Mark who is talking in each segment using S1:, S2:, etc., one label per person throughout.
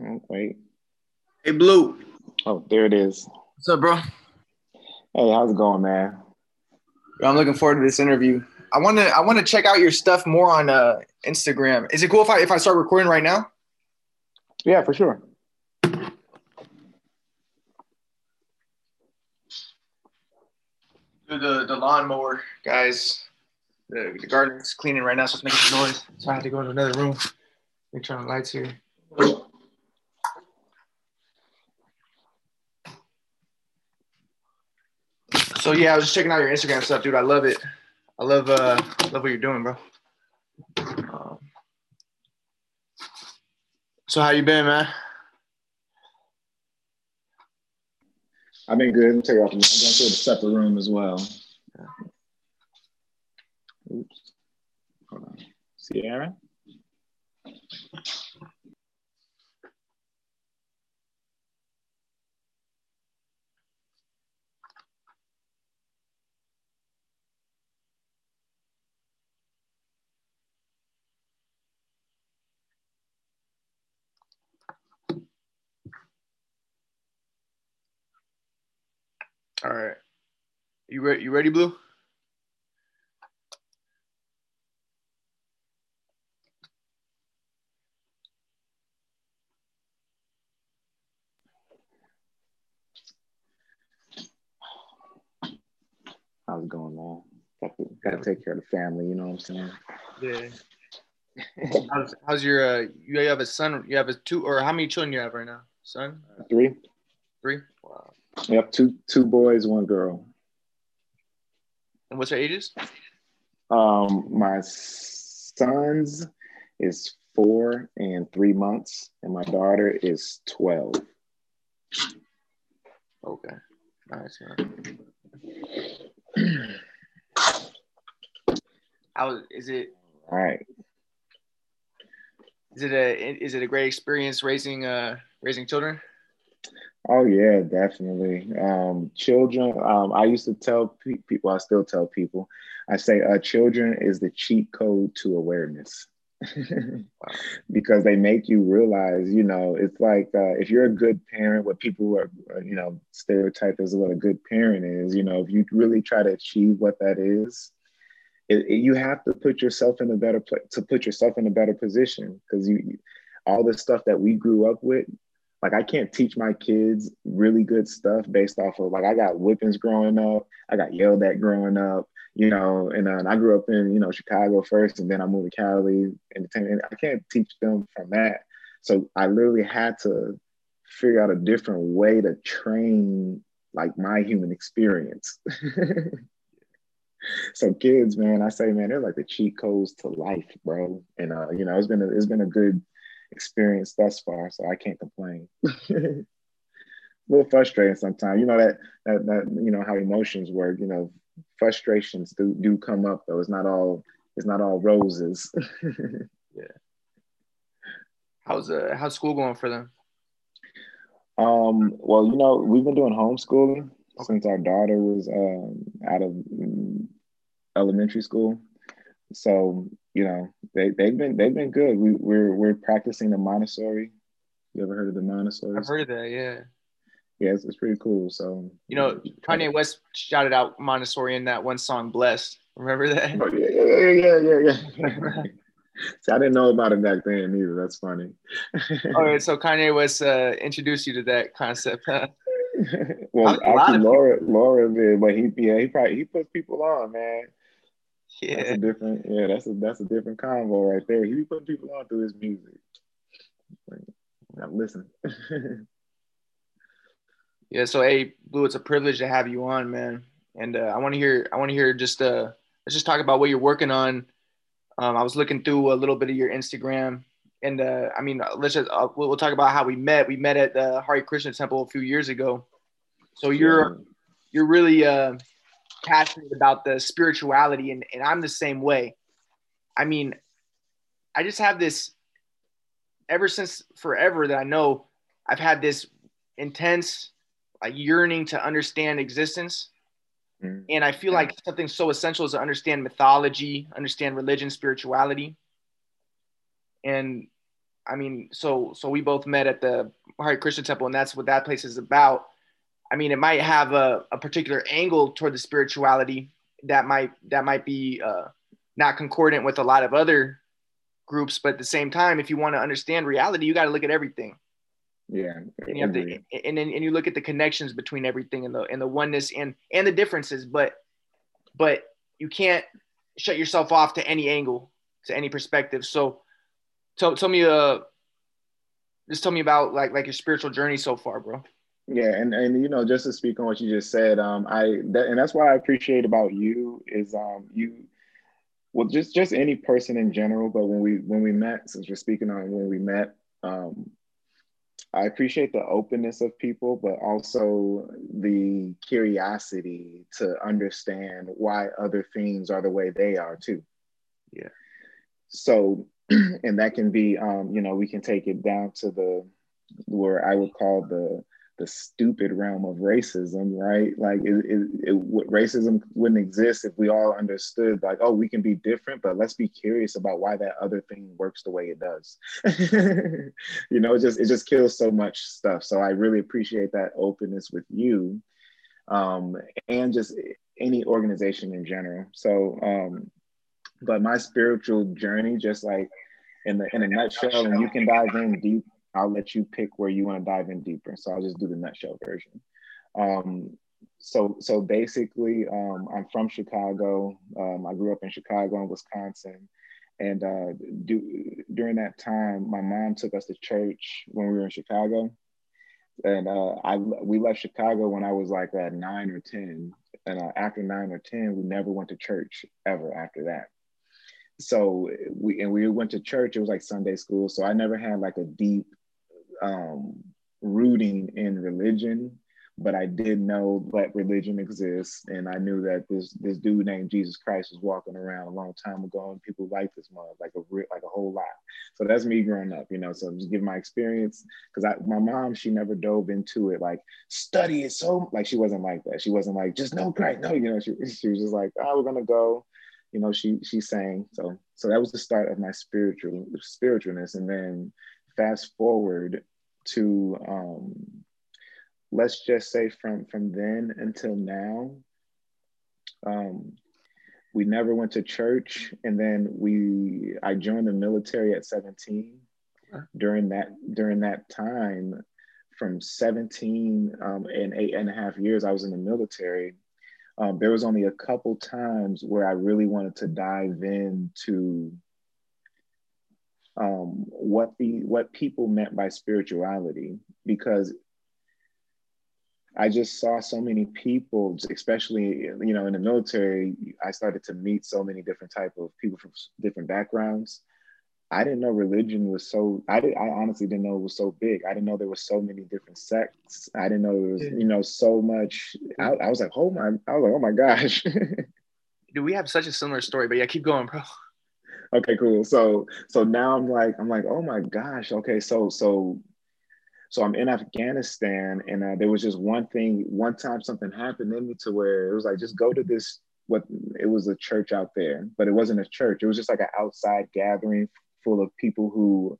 S1: Oh, wait.
S2: Hey, Blu.
S1: Oh, there it is.
S2: What's up, bro?
S1: Hey, how's it going, man?
S2: I'm looking forward to this interview. I want to I want to check out your stuff more on uh, Instagram. Is it cool if I if I start recording right now?
S1: Yeah, for sure.
S2: The the lawnmower guys, the, the gardener's cleaning right now, so it's making some noise. So I had to go into another room. Let me turn on the lights here. So yeah, I was just checking out your Instagram stuff, dude. I love it. I love uh love what you're doing, bro. Um, so how you been, man?
S1: I've been good. Let me take off. I'm going to a separate room as well. Oops. Hold on. Sierra?
S2: All right. You ready? You ready, Blu?
S1: How's it going, man? Got to, got to take care of the family, you know what I'm saying?
S2: Yeah. how's, how's your uh you have a son you have a two or how many children you have right now son
S1: Three?
S2: three wow
S1: Yep, two two boys, one girl.
S2: and what's their ages
S1: Um, my son's is four and three months, and my daughter is 12.
S2: okay nice how is it
S1: All right.
S2: is it a is it a great experience raising uh raising children
S1: Oh yeah, definitely. Um, children. Um, I used to tell pe- people. I still tell people. I say, uh, children is the cheat code to awareness, because they make you realize. You know, it's like uh, if you're a good parent, what people are, uh, you know, stereotype as what a good parent is. You know, if you really try to achieve what that is, it, it- you have to put yourself in a better place to put yourself in a better position because you- all the stuff that we grew up with like I can't teach my kids really good stuff based off of like I got whippings growing up, I got yelled at growing up, you know, and, uh, and I grew up in you know Chicago first, and then I moved to Cali, and I can't teach them from that. So I literally had to figure out a different way to train like my human experience. so kids, man, I say, man, they're like the cheat codes to life, bro. And uh, you know, it's been a, it's been a good experience thus far, so I can't complain. a little frustrating sometimes. You know that that that you know how emotions work. You know, frustrations do do come up though. It's not all it's not all roses. Yeah.
S2: How's uh how's school going for them
S1: um, well, you know, we've been doing homeschooling since our daughter was um, out of mm, elementary school. So you know they they've been they've been good. We we're we're practicing the Montessori. You ever heard of the Montessori?
S2: i've heard of that yeah
S1: Yeah, it's, it's pretty cool. So
S2: you know kanye west shouted out montessori in that one song blessed remember that
S1: Oh, yeah, yeah, yeah, yeah, yeah. See, I didn't know about it back then either. That's funny.
S2: all right so kanye west uh introduced you to that concept huh?
S1: well, actually, Laura, Laura did, but he, yeah, he probably he puts people on, man. That's
S2: yeah
S1: a different, yeah, that's a that's a different convo right there. He be putting people on through his music. Like, now listen.
S2: Yeah, so hey, Blu, it's a privilege to have you on, man. And uh, I want to hear, I want to hear just uh, let's just talk about what you're working on. Um, I was looking through a little bit of your Instagram, and uh, I mean, let's just uh, we'll, we'll talk about how we met. We met at the Hare Krishna Temple a few years ago. So you're you're really uh, passionate about the spirituality, and, and I'm the same way. I mean, I just have this ever since forever that I know I've had this intense like yearning to understand existence.
S1: Mm.
S2: And I feel like something so essential is to understand mythology, understand religion, spirituality. And I mean, so so we both met at the Hare Krishna Temple, and that's what that place is about. I mean, it might have a, a particular angle toward the spirituality that might that might be uh, not concordant with a lot of other groups, but at the same time, if you want to understand reality, you got to look at everything.
S1: Yeah,
S2: and you, have to, and then and you look at the connections between everything and the and the oneness and and the differences, but but you can't shut yourself off to any angle, to any perspective. So tell tell me uh just tell me about like like your spiritual journey so far, bro.
S1: Yeah, and and you know, just to speak on what you just said, um, I that, and that's what I appreciate about you is um you well just just any person in general, but when we when we met, since we're speaking on when we met, um, I appreciate the openness of people, but also the curiosity to understand why other things are the way they are too.
S2: Yeah.
S1: So and that can be um, you know we can take it down to the where i would call the the stupid realm of racism right? Like it, it, it, racism wouldn't exist if we all understood like oh we can be different but let's be curious about why that other thing works the way it does. You know it just it just kills so much stuff. So i really appreciate that openness with you um, and just any organization in general. So um, but my spiritual journey, just like in the in a nutshell, and you can dive in deep. I'll let you pick where you want to dive in deeper. So I'll just do the nutshell version. Um, so so basically, um, I'm from Chicago. Um, I grew up in Chicago and Wisconsin, and uh, do, during that time, my mom took us to church when we were in Chicago, and uh, I we left Chicago when I was like uh, nine or ten, and uh, after nine or ten, we never went to church ever after that so we and we went to church it was like sunday school so i never had like a deep um rooting in religion but i did know that religion exists and i knew that this this dude named jesus christ was walking around a long time ago and people like this mother like a like a whole lot so that's me growing up you know so just give my experience because i my mom she never dove into it like study it so like she wasn't like that she wasn't like just know christ no you know she, she was just like oh we're gonna go you know, she she sang. So so that was the start of my spiritual spiritualness. And then fast forward to um, let's just say from from then until now, um, we never went to church. And then we I joined the military at 17. During that during that time, from 17 um, and eight and a half years, I was in the military um, there was only a couple times where I really wanted to dive into um, what the what people meant by spirituality because I just saw so many people, especially you know in the military. I started to meet so many different type of people from different backgrounds, I didn't know religion was so. I did. I honestly didn't know it was so big. I didn't know there was so many different sects. I didn't know there was, you know, so much. I, I was like, oh my! I was like, oh my gosh.
S2: Do we have such a similar story? But yeah, keep going, bro.
S1: Okay, cool. So, so now I'm like, I'm like, oh my gosh. Okay, so, so, so I'm in Afghanistan, and uh, there was just one thing. One time, something happened in me to where it was like, just go to this. What it was a church out there, but it wasn't a church. It was just like an outside gathering full of people who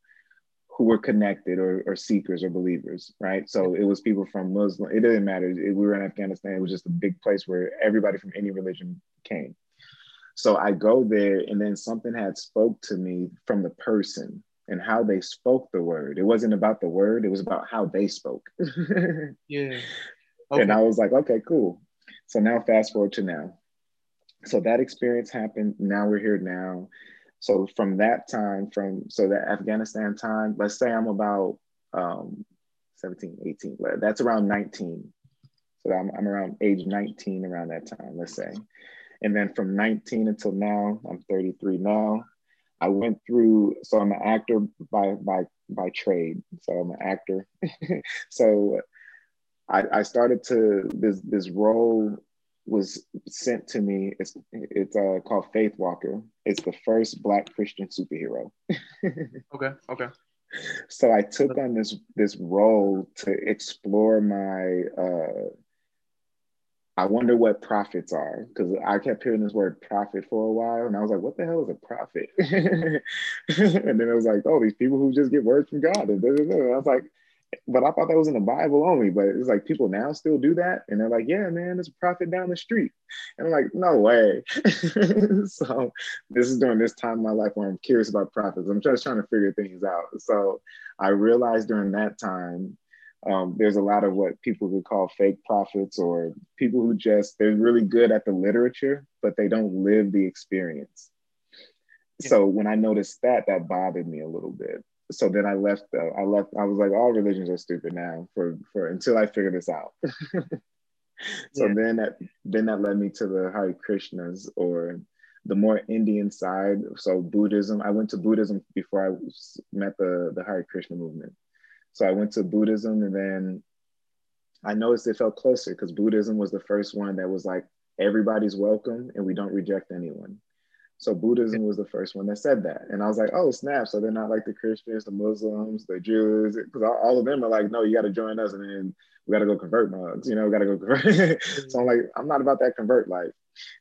S1: who were connected or, or seekers or believers, right? So it was people from Muslim. It didn't matter. It, we were in Afghanistan. It was just a big place where everybody from any religion came. So I go there, and then something had spoke to me from the person and how they spoke the word. It wasn't about the word; it was about how they spoke.
S2: yeah.
S1: Okay. And I was like, okay, cool. So now, fast forward to now. So that experience happened. Now we're here now. So from that time, from so that Afghanistan time, let's say I'm about um, 17, 18, that's around 19. So I'm, I'm around age 19 around that time, let's say. And then from 19 until now, I'm 33 now. I went through, so I'm an actor by by by trade. So I'm an actor. so I, I started to this this role was sent to me. It's it's uh, called Faith Walker. It's the first Black Christian superhero.
S2: okay. Okay.
S1: So I took on this this role to explore my uh, I wonder what prophets are because I kept hearing this word prophet for a while, and I was like, "What the hell is a prophet?" and then it was like, "Oh, these people who just get words from God." And I was like, "But I thought that was in the Bible only." But it's like people now still do that, and they're like, "Yeah, man, there's a prophet down the street," and I'm like, "No way." so this is during this time in my life where I'm curious about prophets. I'm just trying to figure things out. So I realized during that time um, there's a lot of what people would call fake prophets or people who just they're really good at the literature but they don't live the experience. Yeah. so when i noticed that that bothered me a little bit. So then i left uh, i left i was like all religions are stupid now for for until i figure this out. So yeah. then that then that led me to the hare krishnas or the more indian side. So buddhism i went to buddhism before i met the the hare krishna movement so I went to Buddhism and then I noticed it felt closer because Buddhism was the first one that was like, everybody's welcome and we don't reject anyone. So Buddhism was the first one that said that. And I was like, oh, snap. So they're not like the Christians, the Muslims, the Jews, because all of them are like, no, you got to join us and then we got to go convert mugs, you know, we got to go convert. so I'm like, I'm not about that convert life.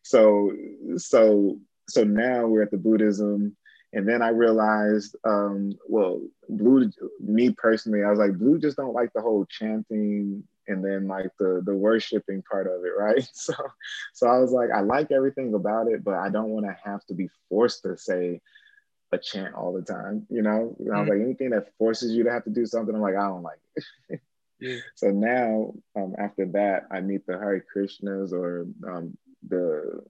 S1: So, so, so now we're at the Buddhism and then I realized, um, well, Blu, me personally, I was like, Blu just don't like the whole chanting and then like the the worshiping part of it, right? So, so I was like, I like everything about it, but I don't want to have to be forced to say a chant all the time, you know. And I was mm-hmm. like, anything that forces you to have to do something, I'm like, I don't like it. yeah. So now, um, after that, I meet the Hare Krishnas or um, the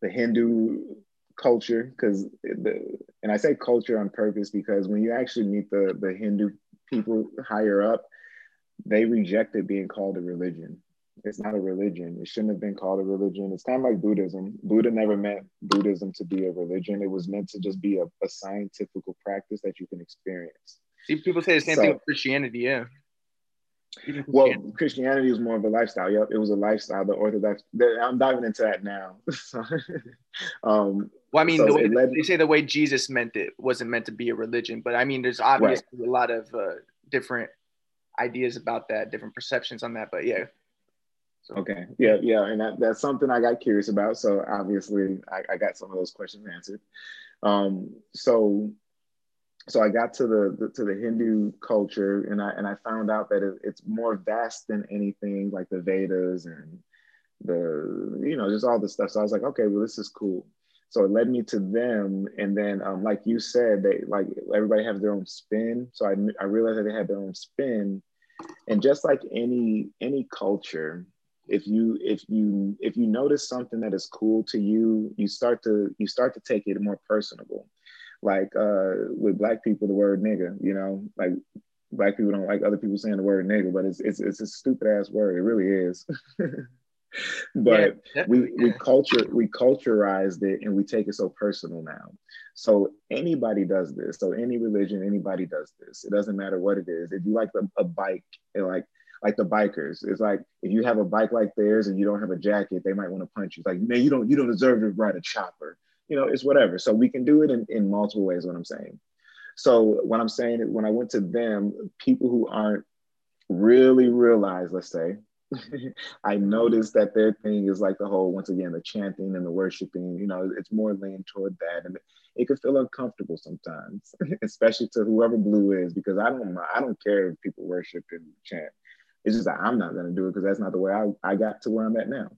S1: the Hindu culture because and I say culture on purpose because when you actually meet the the Hindu people higher up, they rejected being called a religion. It's not a religion. It shouldn't have been called a religion. It's kind of like Buddhism. Buddha never meant Buddhism to be a religion. It was meant to just be a, a scientific practice that you can experience.
S2: See, people say the same so, thing with Christianity. Yeah.
S1: Well, Christianity was more of a lifestyle. Yep, it was a lifestyle. The Orthodox. I'm diving into that now.
S2: um, well, I mean, so the way, led, they say the way Jesus meant it wasn't meant to be a religion, but I mean, there's obviously right. a lot of uh, different ideas about that, different perceptions on that. But yeah.
S1: So. Okay. Yeah, yeah, and that, that's something I got curious about. So obviously, I, I got some of those questions answered. Um, so so I got to the, the, to the Hindu culture, and I and I found out that it, it's more vast than anything like the Vedas and the you know just all the stuff. So I was like, okay, well this is cool. So it led me to them, and then um, like you said, they like everybody has their own spin. So I I realized that they had their own spin, and just like any any culture, if you if you if you notice something that is cool to you, you start to you start to take it more personable like uh, with black people, the word nigga, you know, like black people don't like other people saying the word nigga, but it's it's, it's a stupid ass word. It really is. but yeah, we we culture we culturized it and we take it so personal now. So anybody does this. So any religion, anybody does this. It doesn't matter what it is. If you like a, a bike, and like like the bikers, it's like if you have a bike like theirs and you don't have a jacket, they might want to punch you. It's like man, you don't you don't deserve to ride a chopper you know, it's whatever. So we can do it in, in multiple ways, what I'm saying. So what I'm saying is when I went to them, people who aren't really realized, let's say, I noticed that their thing is like the whole, once again, the chanting and the worshiping, you know, it's more leaning toward that. And it could feel uncomfortable sometimes, especially to whoever Blu is, because I don't I don't care if people worship and chant. It's just that I'm not gonna do it because that's not the way I, I got to where I'm at now.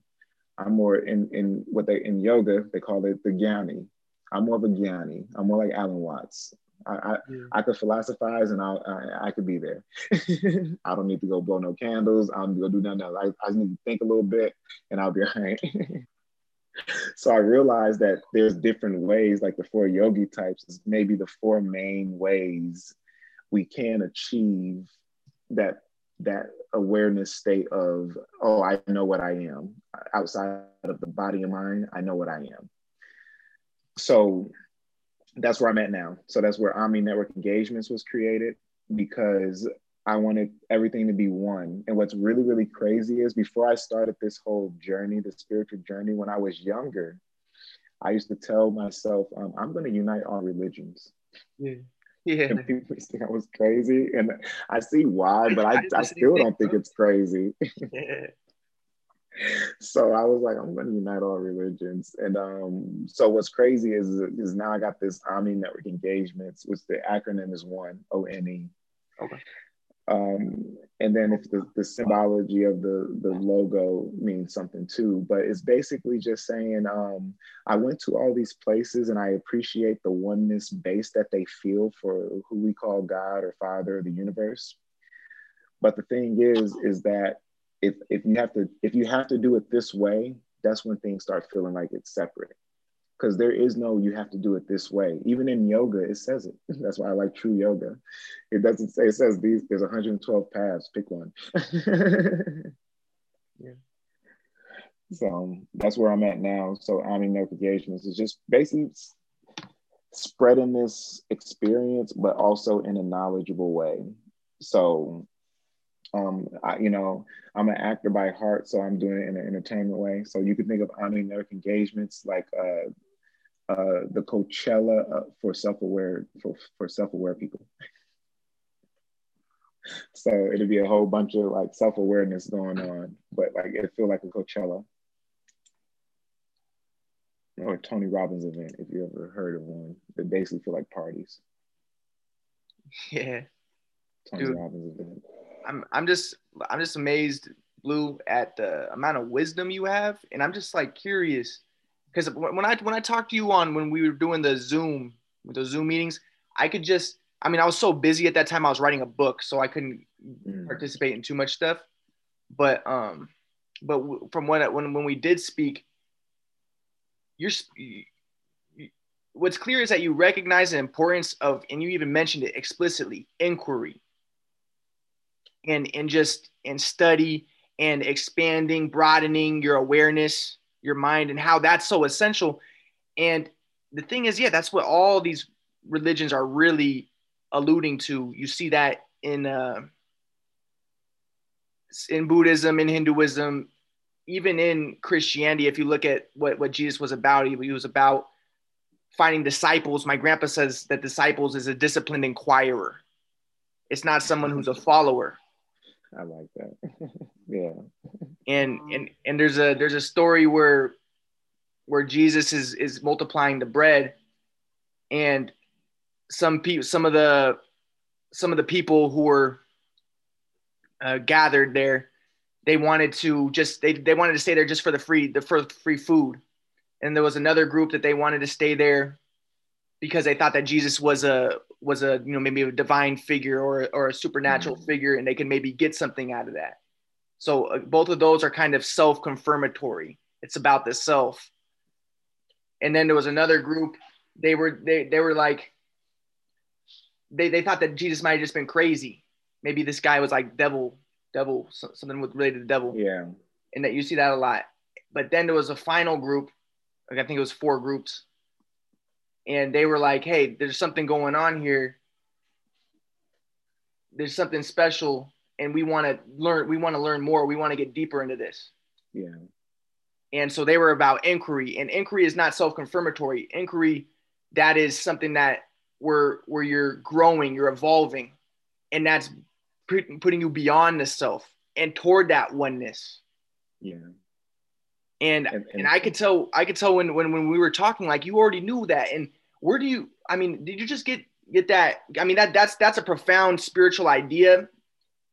S1: I'm more in in what they in yoga they call it the gyani. I'm more of a gyani. I'm more like Alan Watts. I I, yeah. I could philosophize and I'll, I I could be there. I don't need to go blow no candles. I'm gonna do nothing else. I, I just need to think a little bit and I'll be all right. so I realized that there's different ways, like the four yogi types is maybe the four main ways we can achieve that that awareness state of, oh, I know what I am. Outside of the body and mind, I know what I am. So that's where I'm at now. So that's where Omni Network Engagements was created because I wanted everything to be one. And what's really, really crazy is before I started this whole journey, the spiritual journey, when I was younger, I used to tell myself, um, I'm going to unite all religions. Yeah. Yeah. And people think I was crazy. And I see why, but I, I, I still don't think it's crazy. yeah. so I was like, I'm going to unite all religions. And um, so what's crazy is, is now I got this Omni Network Engagements, which the acronym is one, O N E. Okay. Um, and then if the, the symbology of the, the logo means something too, but it's basically just saying, um, I went to all these places and I appreciate the oneness base that they feel for who we call God or Father of the universe. But the thing is, is that if, if you have to, if you have to do it this way, that's when things start feeling like it's separate because there is no you have to do it this way. Even in yoga it says it. That's why i like true yoga. It doesn't say it says these there's 112 paths. Pick one. Yeah. So um, that's where i'm at now. So i mean notifications is just basically spreading this experience but also in a knowledgeable way. So um, I, you know, I'm an actor by heart, so I'm doing it in an entertainment way. So you can think of Omni Network engagements like uh, uh, the Coachella uh, for self-aware for, for self-aware people. so it'll be a whole bunch of like self-awareness going on, but like it feel like a Coachella or Tony Robbins event if you ever heard of one. They basically feel like parties.
S2: Yeah. Tony Dude, Robbins event. I'm I'm just I'm just amazed, Blu, at the amount of wisdom you have, and I'm just like curious because when I when I talked to you on when we were doing the Zoom with the Zoom meetings, I could just I mean I was so busy at that time I was writing a book, so I couldn't mm. participate in too much stuff. But um, but from when when when we did speak, you're what's clear is that you recognize the importance of and you even mentioned it explicitly inquiry and and just and study and expanding broadening your awareness your mind and how that's so essential. And the thing is, yeah, that's what all these religions are really alluding to. You see that in uh, in Buddhism, in Hinduism, even in Christianity. If you look at what what Jesus was about, he, he was about finding disciples. My grandpa says that disciples is a disciplined inquirer. It's not someone who's a follower.
S1: I like that. yeah.
S2: And and and there's a there's a story where where Jesus is is multiplying the bread and some people some of the some of the people who were uh, gathered there they wanted to just they, they wanted to stay there just for the free the for free food and there was another group that they wanted to stay there because they thought that Jesus was a was a you know maybe a divine figure or or a supernatural mm-hmm. figure and they can maybe get something out of that. So uh, both of those are kind of self-confirmatory. It's about the self. And then there was another group. They were they they were like they they thought that Jesus might have just been crazy. Maybe this guy was like devil devil something with related to devil.
S1: Yeah.
S2: And that you see that a lot. But then there was a final group. Like I think it was four groups and they were like, "Hey, there's something going on here. There's something special, and we want to learn. We want to learn more. We want to get deeper into this."
S1: Yeah.
S2: And so they were about inquiry, and inquiry is not self-confirmatory. Inquiry, that is something that where where you're growing, you're evolving, and that's putting you beyond the self and toward that oneness.
S1: Yeah.
S2: And, and, and I could tell I could tell when, when when we were talking like you already knew that. And where do you I mean did you just get get that I mean that that's that's a profound spiritual idea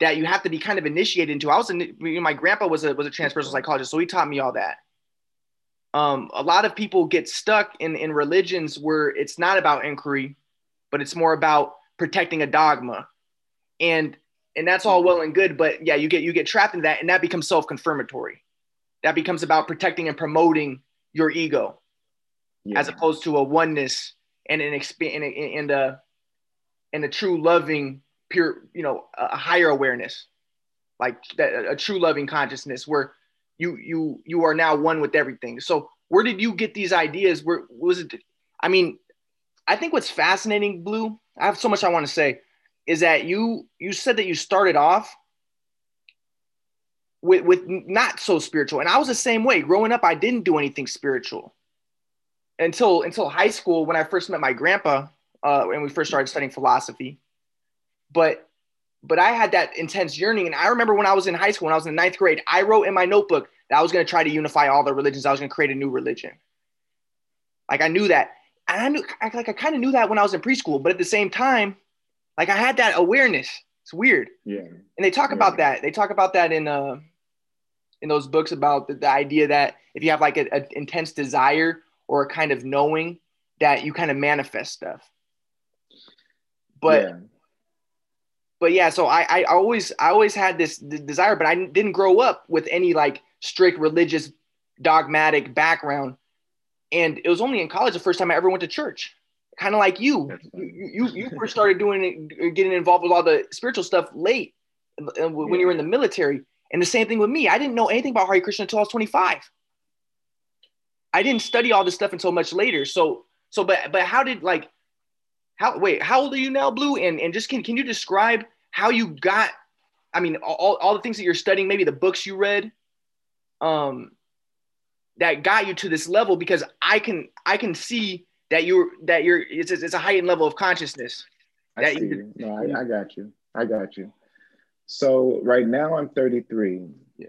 S2: that you have to be kind of initiated into. I was in, you know, my grandpa was a was a transpersonal psychologist so he taught me all that. Um, a lot of people get stuck in in religions where it's not about inquiry but it's more about protecting a dogma. And and that's all well and good but yeah you get you get trapped in that and that becomes self-confirmatory that becomes about protecting and promoting your ego yeah. as opposed to a oneness and an expand and, a and a true loving pure you know a higher awareness. Like that a true loving consciousness where you you you are now one with everything. So where did you get these ideas? Where was it i mean i think what's fascinating Blu i have so much i want to say is that you you said that you started off with with not so spiritual. And I was the same way. Growing up, I didn't do anything spiritual until until high school when I first met my grandpa uh, and we first started studying philosophy. But but I had that intense yearning, and I remember when I was in high school, when I was in ninth grade, I wrote in my notebook that I was going to try to unify all the religions. I was going to create a new religion. Like I knew that. And I knew, I, like I kind of knew that when I was in preschool, but at the same time, like I had that awareness. It's weird.
S1: Yeah.
S2: And they talk
S1: Yeah.
S2: about that. They talk about that in uh in those books about the, the idea that if you have like an intense desire or a kind of knowing that you kind of manifest stuff. But
S1: yeah.
S2: but yeah, so I I always I always had this desire, but I didn't grow up with any like strict religious dogmatic background. And it was only in college the first time I ever went to church. Kind of like you. You, you you first started doing it, getting involved with all the spiritual stuff late uh, when you were in the military. And the same thing with me. I didn't know anything about Hare Krishna until I was 25. I didn't study all this stuff until much later. So so but but how did like how wait, how old are you now, Blu? And and just can can you describe how you got I mean all, all the things that you're studying, maybe the books you read, um that got you to this level because I can I can see that you're that you're it's, a- it's a heightened level of consciousness.
S1: I
S2: that you.
S1: No, I, I got you. I got you. So right now I'm 33.
S2: Yeah.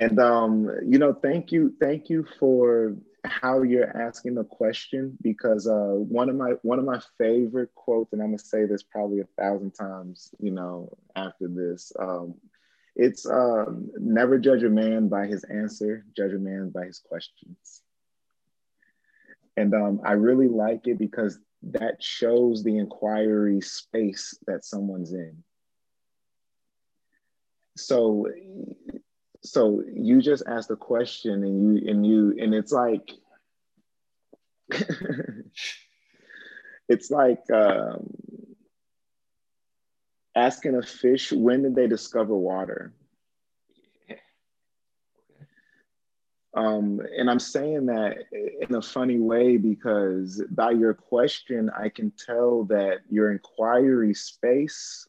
S1: And um, you know, thank you, thank you for how you're asking the question because uh, one of my one of my favorite quotes, and I'm gonna say this probably a thousand times, you know, after this. Um, it's um, never judge a man by his answer, judge a man by his questions. And um, I really like it because that shows the inquiry space that someone's in. So, so you just asked a question, and you and you and it's like, it's like um, asking a fish when did they discover water. Um, and I'm saying that in a funny way because by your question, I can tell that your inquiry space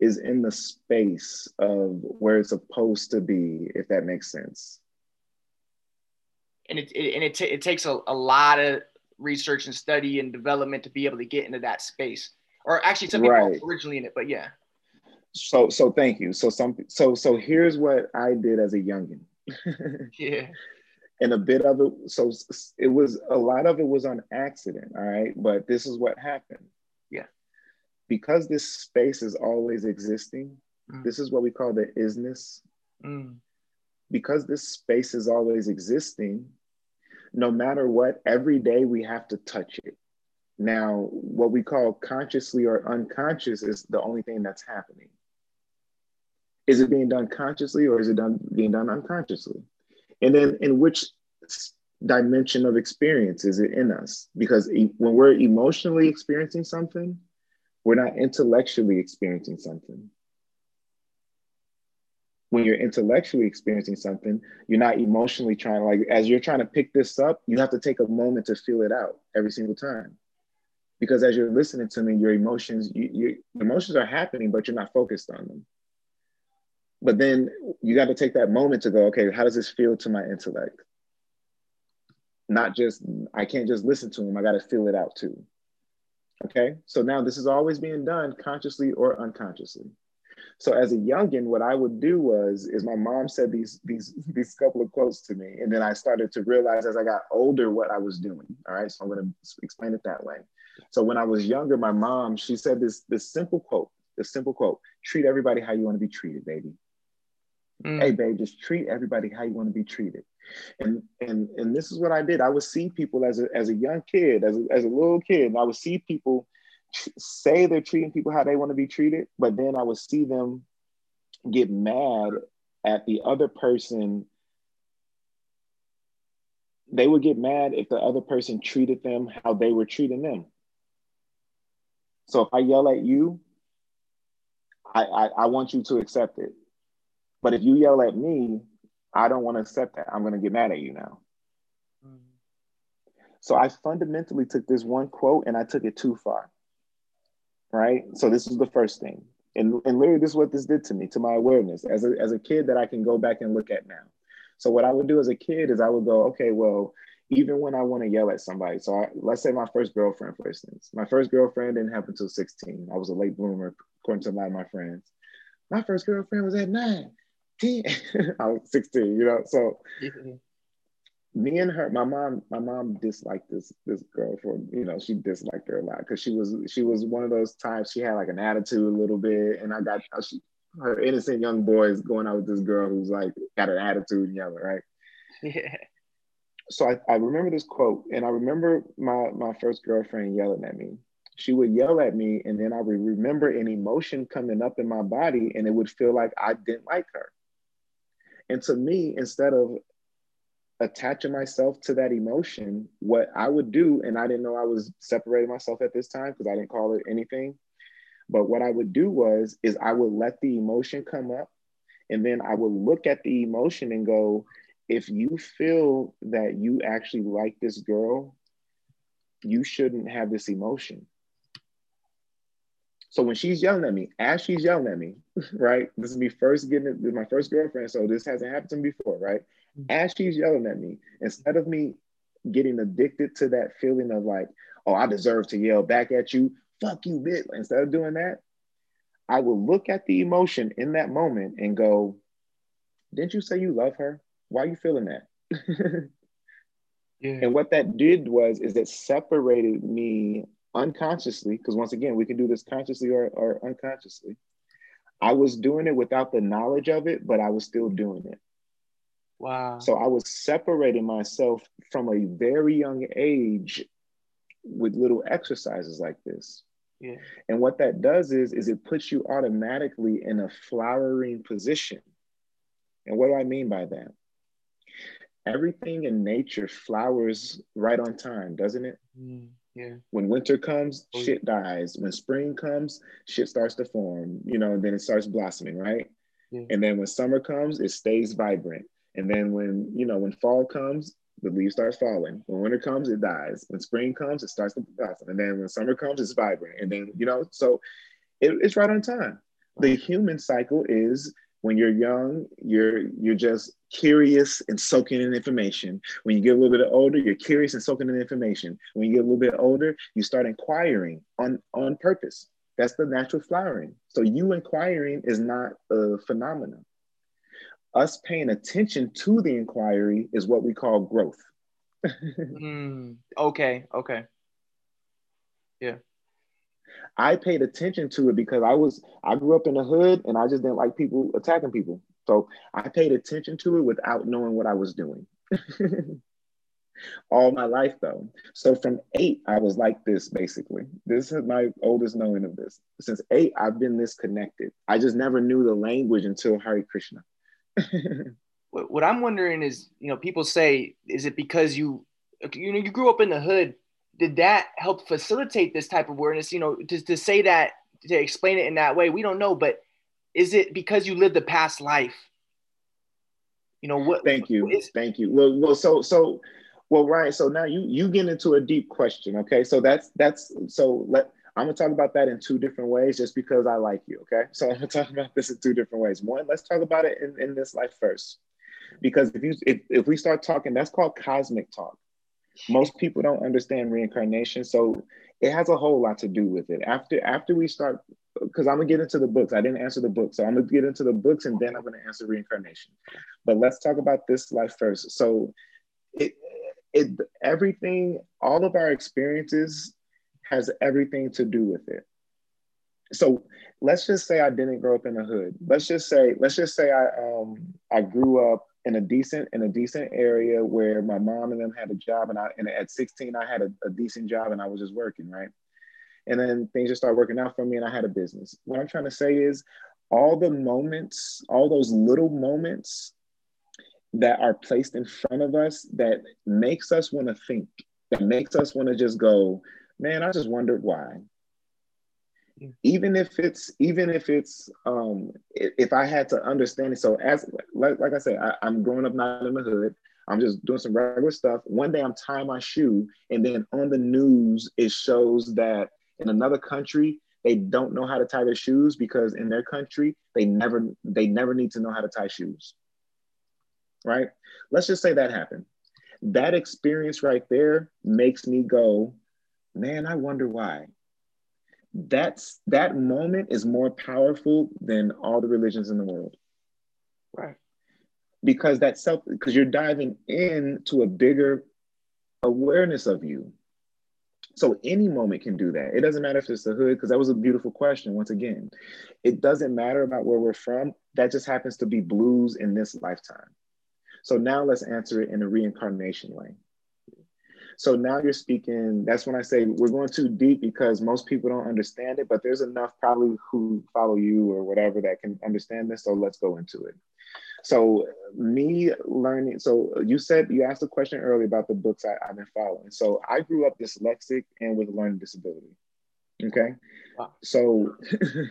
S1: is in the space of where it's supposed to be, if that makes sense.
S2: And it, it and it, ta- it takes a, a lot of research and study and development to be able to get into that space. Or actually some people
S1: Right.
S2: originally in it, but yeah.
S1: So, so thank you. So, some, so, so here's what I did as a youngin.
S2: Yeah.
S1: and a bit of it so it was a lot of it was on accident all right but this is what happened. Because this space is always existing
S2: Mm.
S1: this is what we call the isness.
S2: Mm.
S1: because this space is always existing no matter what every day we have to touch it. Now what we call consciously or unconscious is the only thing that's happening. Is it being done consciously or is it done being done unconsciously? And then in which dimension of experience is it in us? Because when we're emotionally experiencing something we're not intellectually experiencing something. When you're intellectually experiencing something you're not emotionally trying like as you're trying to pick this up you have to take a moment to feel it out every single time. Because as you're listening to me your emotions you, your emotions are happening but you're not focused on them. But then you got to take that moment to go okay how does this feel to my intellect? Not just i can't just listen to him i got to feel it out too okay so now this is always being done consciously or unconsciously. So as a youngin what i would do was is my mom said these these these couple of quotes to me and then i started to realize as i got older what i was doing all right? So i'm going to explain it that way. So when i was younger my mom she said this this simple quote this simple quote treat everybody how you want to be treated baby.
S2: Mm.
S1: hey babe just treat everybody how you want to be treated and and and this is what i did. I would see people as a as a young kid as a, as a little kid and i would see people say they're treating people how they want to be treated but then i would see them get mad at the other person. They would get mad if the other person treated them how they were treating them. So if i yell at you i i, I want you to accept it. But if you yell at me, I don't want to accept that. I'm going to get mad at you now.
S2: Mm.
S1: So I fundamentally took this one quote and I took it too far. Right. So this is the first thing. And, and literally, this is what this did to me, to my awareness as a, as a kid that I can go back and look at now. So what I would do as a kid is I would go, okay, well, even when I want to yell at somebody. So I, let's say my first girlfriend, for instance, my first girlfriend didn't happen until 16. I was a late bloomer, according to a lot of my friends. My first girlfriend was at nine. 10. I was 16, you know. So me and her, my mom, my mom disliked this this girl for, you know, she disliked her a lot because she was she was one of those types, she had like an attitude a little bit. And I got she her innocent young boys going out with this girl who's like got an attitude and yelling, right? Yeah. So I, I remember this quote, and I remember my my first girlfriend yelling at me. She would yell at me, and then I would remember an emotion coming up in my body, and it would feel like I didn't like her. And to me, instead of attaching myself to that emotion, what I would do, and I didn't know I was separating myself at this time because I didn't call it anything. But what I would do was, is I would let the emotion come up, and then I would look at the emotion and go, if you feel that you actually like this girl, you shouldn't have this emotion. So when she's yelling at me, as she's yelling at me, right? This is me first getting it, this my first girlfriend, so this hasn't happened to me before, right? Mm-hmm. As she's yelling at me, instead of me getting addicted to that feeling of like, oh, I deserve to yell back at you, fuck you, bitch. Instead of doing that, I will look at the emotion in that moment and go, didn't you say you love her? Why are you feeling that? yeah. And what that did was is it separated me unconsciously, because once again, we can do this consciously or, or unconsciously. I was doing it without the knowledge of it, but I was still doing it. Wow. So I was separating myself from a very young age with little exercises like this. Yeah. And what that does is, is it puts you automatically in a flowering position. And what do I mean by that? Everything in nature flowers right on time, doesn't it? Mm. Yeah. When winter comes, oh, shit dies. When spring comes, shit starts to form, you know, and then it starts blossoming, right? Yeah. And then when summer comes, it stays vibrant. And then when, you know, when fall comes, the leaves start falling. When winter comes, it dies. When spring comes, it starts to blossom. And then when summer comes, it's vibrant. And then, you know, so it, it's right on time. The human cycle is when you're young, you're you're just curious and soaking in information. When you get a little bit older, you're curious and soaking in information. When you get a little bit older, you start inquiring on on purpose. That's the natural flowering. So you inquiring is not a phenomenon. Us paying attention to the inquiry is what we call growth.
S2: mm, okay. Okay. Yeah.
S1: I paid attention to it because I was I grew up in the hood and I just didn't like people attacking people. So I paid attention to it without knowing what I was doing. All my life though. So from eight, I was like this basically. This is my oldest knowing of this. Since eight, I've been this connected. I just never knew the language until Hare Krishna.
S2: what I'm wondering is, you know, people say, is it because you you know you grew up in the hood did that help facilitate this type of awareness? You know, to, to say that, to explain it in that way, we don't know, but is it because you lived the past life? You know what?
S1: Thank you, is- thank you. Well, well, so so, well, Ryan. So now you you get into a deep question. Okay, so that's that's so let. I'm gonna talk about that in two different ways, just because I like you. Okay, so I'm gonna talk about this in two different ways. One, let's talk about it in, in this life first, because if you if, if we start talking, that's called cosmic talk most people don't understand reincarnation so it has a whole lot to do with it. After after we start because i'm gonna get into the books. I didn't answer the books so i'm gonna get into the books and then i'm gonna answer reincarnation. But let's talk about this life first. So it it everything all of our experiences has everything to do with it. So let's just say i didn't grow up in the hood. Let's just say let's just say i um i grew up in a decent in a decent area where my mom and them had a job and I and at 16 I had a, a decent job and I was just working, right? And then things just started working out for me and I had a business. What I'm trying to say is all the moments, all those little moments that are placed in front of us that makes us want to think, that makes us want to just go, man, I just wondered why even if it's even if it's um if i had to understand it so as like, like i said I, i'm growing up not in the hood. I'm just doing some regular stuff. One day i'm tying my shoe and then on the news it shows that in another country they don't know how to tie their shoes because in their country they never they never need to know how to tie shoes. Right? Let's just say that happened. That experience right there makes me go man i wonder why that's that moment is more powerful than all the religions in the world.
S2: Right.
S1: Because that self, because you're diving into a bigger awareness of you. So any moment can do that. It doesn't matter if it's the hood, because that was a beautiful question. Once again, it doesn't matter about where we're from. That just happens to be Blu's in this lifetime. So now let's answer it in a reincarnation way. So now you're speaking, that's when I say we're going too deep because most people don't understand it, but there's enough probably who follow you or whatever that can understand this. So let's go into it. So me learning, so you said you asked a question earlier about the books I, have been following. So I grew up dyslexic and with a learning disability. Okay. Wow. So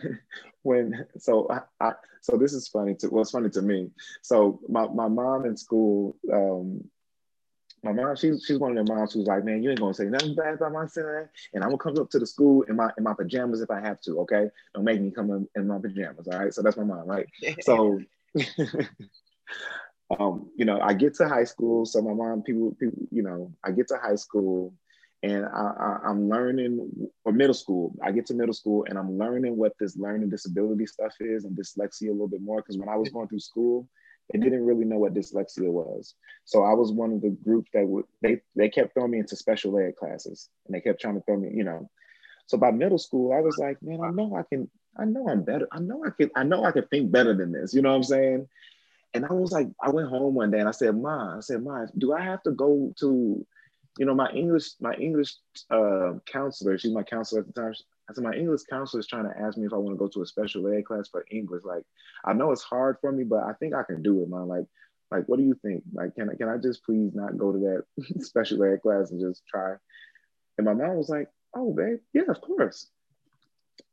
S1: when so I, I, so this is funny to well it's funny to me. So my, my mom in school, um, my mom, she's she's one of the moms who's like, man, you ain't gonna say nothing bad about my son, and I'm gonna come up to the school in my in my pajamas if I have to. Okay, don't make me come in, in my pajamas. All right, so that's my mom, right? so, um, you know, I get to high school. So my mom, people, people, you know, I get to high school, and I, I, I'm learning, or middle school. I get to middle school, and I'm learning what this learning disability stuff is and dyslexia a little bit more. Because when I was going through school, they didn't really know what dyslexia was. So I was one of the group that would they they kept throwing me into special ed classes and they kept trying to throw me, you know. So by middle school, I was like, man, I know I can, I know I'm better. I know I can, I know I can think better than this. You know what I'm saying? And I was like, I went home one day and I said, Ma, I said, Ma, do I have to go to, you know, my English, my English uh, counselor, she's my counselor at the time. I said, my English counselor is trying to ask me if I want to go to a special ed class for English. Like, I know it's hard for me, but I think I can do it, man. Like, like, what do you think? Like, can I, can I just please not go to that special ed class and just try? And my mom was like, oh, babe, yeah, of course.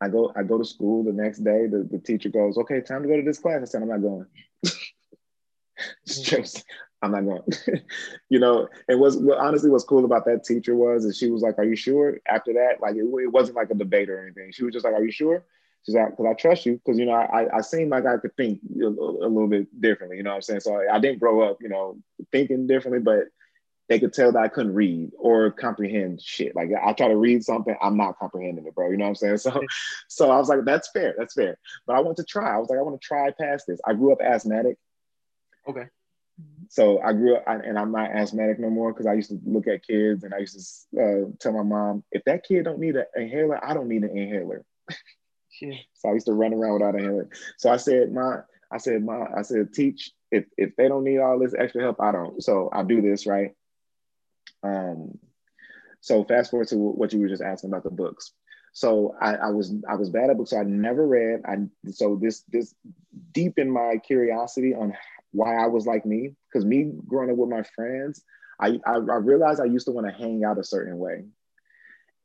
S1: I go, I go to school the next day. The, the teacher goes, okay, time to go to this class. I said, I'm not going. Just, mm-hmm. I'm not going. you know, and was what honestly what's cool about that teacher was is she was like, "Are you sure?" After that, like it, it wasn't like a debate or anything. She was just like, "Are you sure?" She's like, "Because I trust you." Because you know, I I seem like I could think a, a, little bit differently. You know what I'm saying? So I, I didn't grow up, you know, thinking differently, but they could tell that I couldn't read or comprehend shit. Like I try to read something, I'm not comprehending it, bro. You know what I'm saying? So, so I was like, that's fair, that's fair. But I want to try. I was like, I want to try past this. I grew up asthmatic.
S2: Okay.
S1: So I grew up, and I'm not asthmatic no more because I used to look at kids and I used to uh, tell my mom, if that kid don't need an inhaler, I don't need an inhaler. Yeah. so I used to run around without an inhaler. So I said, my, I said, my, I said, teach. If if they don't need all this extra help, I don't. So I do this right. Um. So fast forward to what you were just asking about the books. So I, I, was I was bad at books. So I never read. I so this this deep in my curiosity on why I was like me. Because me growing up with my friends, I, I, I realized I used to want to hang out a certain way.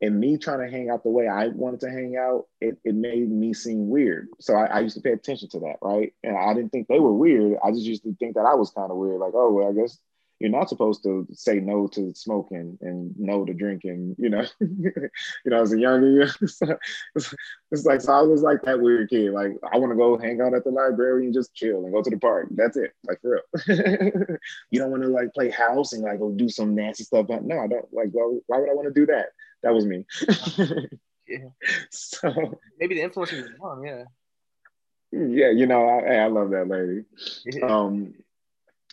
S1: And me trying to hang out the way I wanted to hang out, it, it made me seem weird. So I, I used to pay attention to that, right? And I didn't think they were weird. I just used to think that I was kind of weird. Like, oh, well, I guess you're not supposed to say no to smoking and no to drinking, you know, you know, as a younger, it's, it's, like, so I was like that weird kid. Like, I want to go hang out at the library and just chill and go to the park. That's it. Like, for real. you don't want to like play house and like go do some nasty stuff. But no, I don't like, well, why would I want to do that? That was me.
S2: yeah. So maybe the influence was wrong. Yeah.
S1: Yeah. You know, I, I love that lady. Yeah. Um,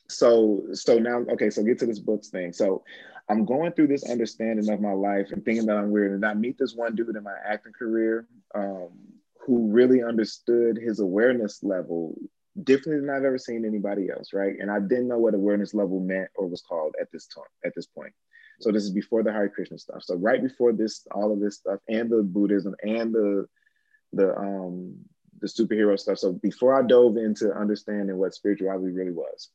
S1: so so now okay so get to this books thing so i'm going through this understanding of my life and thinking that i'm weird and i meet this one dude in my acting career um, who really understood his awareness level differently than i've ever seen anybody else right and i didn't know what awareness level meant or was called at this time at this point so this is before the Hare Krishna stuff. So right before this, all of this stuff, and the Buddhism, and the the um the superhero stuff. So before I dove into understanding what spirituality really was,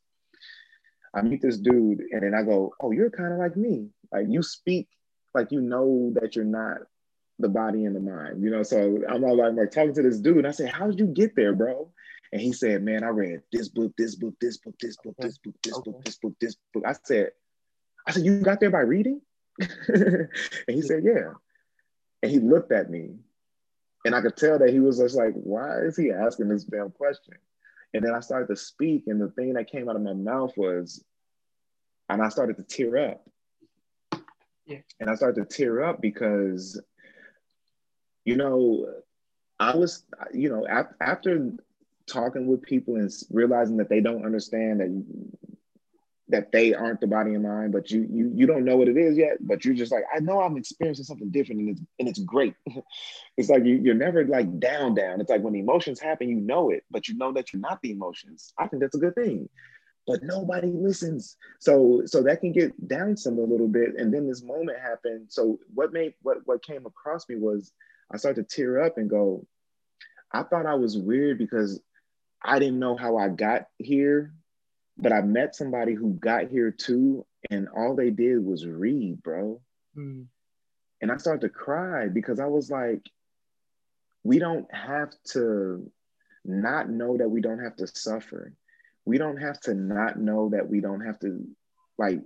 S1: I meet this dude and then I go, Oh, you're kind of like me. Like you speak like you know that you're not the body and the mind, you know. So I'm all like, like talking to this dude. I said, How did you get there, bro? And he said, Man, I read this book, this book, this book, this book, this book, this book, this book, this book. I said, I said, You got there by reading? and he said, Yeah. And he looked at me. And I could tell that he was just like, Why is he asking this damn question? And then I started to speak, and the thing that came out of my mouth was, and I started to tear up. Yeah. And I started to tear up because, you know, I was, you know, ap- after talking with people and realizing that they don't understand that that they aren't the body and mind, but you you you don't know what it is yet, but you're just like, I know I'm experiencing something different and it's and it's great. it's like you, you're never like down, down. It's like when emotions happen, you know it, but you know that you're not the emotions. I think that's a good thing. But nobody listens. So so that can get down some a little bit. And then this moment happened. So what made what what came across me was I started to tear up and go, I thought I was weird because I didn't know how I got here, but I met somebody who got here too, and all they did was read, bro. Mm. And I started to cry because I was like, we don't have to not know that we don't have to suffer. We don't have to not know that we don't have to, like,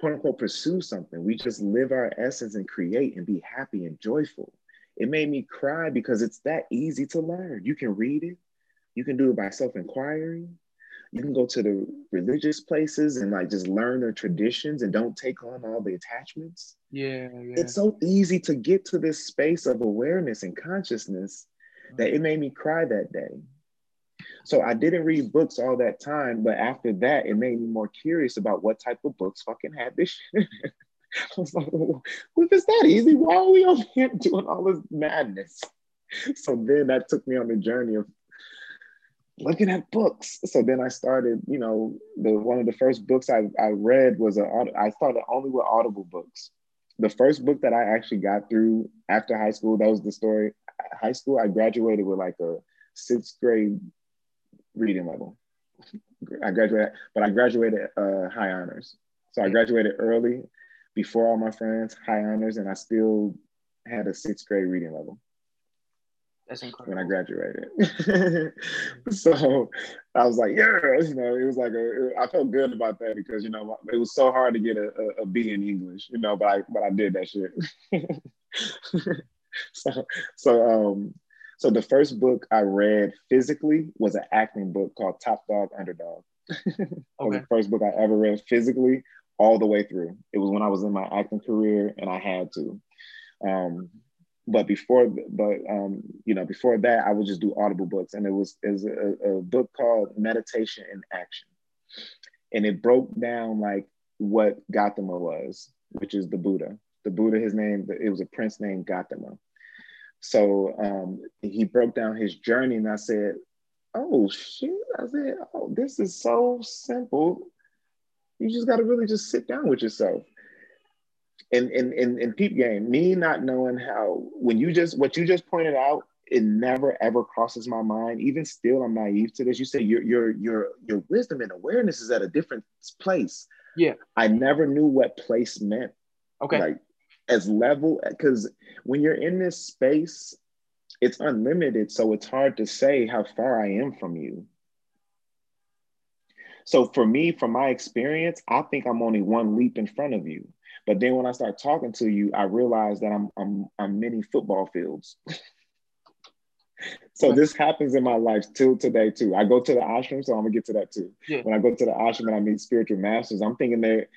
S1: quote unquote, pursue something. We just live our essence and create and be happy and joyful. It made me cry because it's that easy to learn. You can read it, you can do it by self inquiry. You can go to the religious places and like just learn their traditions and don't take on all the attachments.
S2: Yeah, yeah.
S1: It's so easy to get to this space of awareness and consciousness that it made me cry that day. So I didn't read books all that time, but after that, it made me more curious about what type of books fucking had this shit. I was like, well, if it's that easy, why are we over here doing all this madness? So then that took me on the journey of looking at books. So then I started, you know, the one of the first books I, I read was a I started only with Audible books. The first book that I actually got through after high school, that was the story. High school, I graduated with like a sixth grade reading level. I graduated, but I graduated uh, high honors. So I graduated early before all my friends, high honors, and I still had a sixth grade reading level.
S2: That's incredible.
S1: When I graduated. so I was like, yeah, you know, it was like, a, I felt good about that because, you know, it was so hard to get a, a, a B in English, you know, but I, but I did that shit. so, so, um, so the first book I read physically was an acting book called Top Dog Underdog. okay. was the first book I ever read physically all the way through. It was when I was in my acting career and I had to. Um, but before, but um, you know, before that, I would just do audible books, and it was is a, a book called Meditation in Action, and it broke down like what Gautama was, which is the Buddha. The Buddha, his name, it was a prince named Gautama. So um, he broke down his journey, and I said, "Oh shit!" I said, "Oh, this is so simple. You just got to really just sit down with yourself." And and and in peep game, me not knowing how when you just what you just pointed out, it never ever crosses my mind. Even still, I'm naive to this. You say your your your your wisdom and awareness is at a different place.
S2: Yeah,
S1: I never knew what place meant.
S2: Okay,
S1: like as level because when you're in this space it's unlimited so it's hard to say how far i am from you. So for me from my experience i think i'm only one leap in front of you. But then when i start talking to you i realize that i'm i'm, I'm many football fields. So this happens in my life till today too. I go to the ashram so i'm gonna get to that too. Yeah. when i go to the ashram and i meet spiritual masters i'm thinking that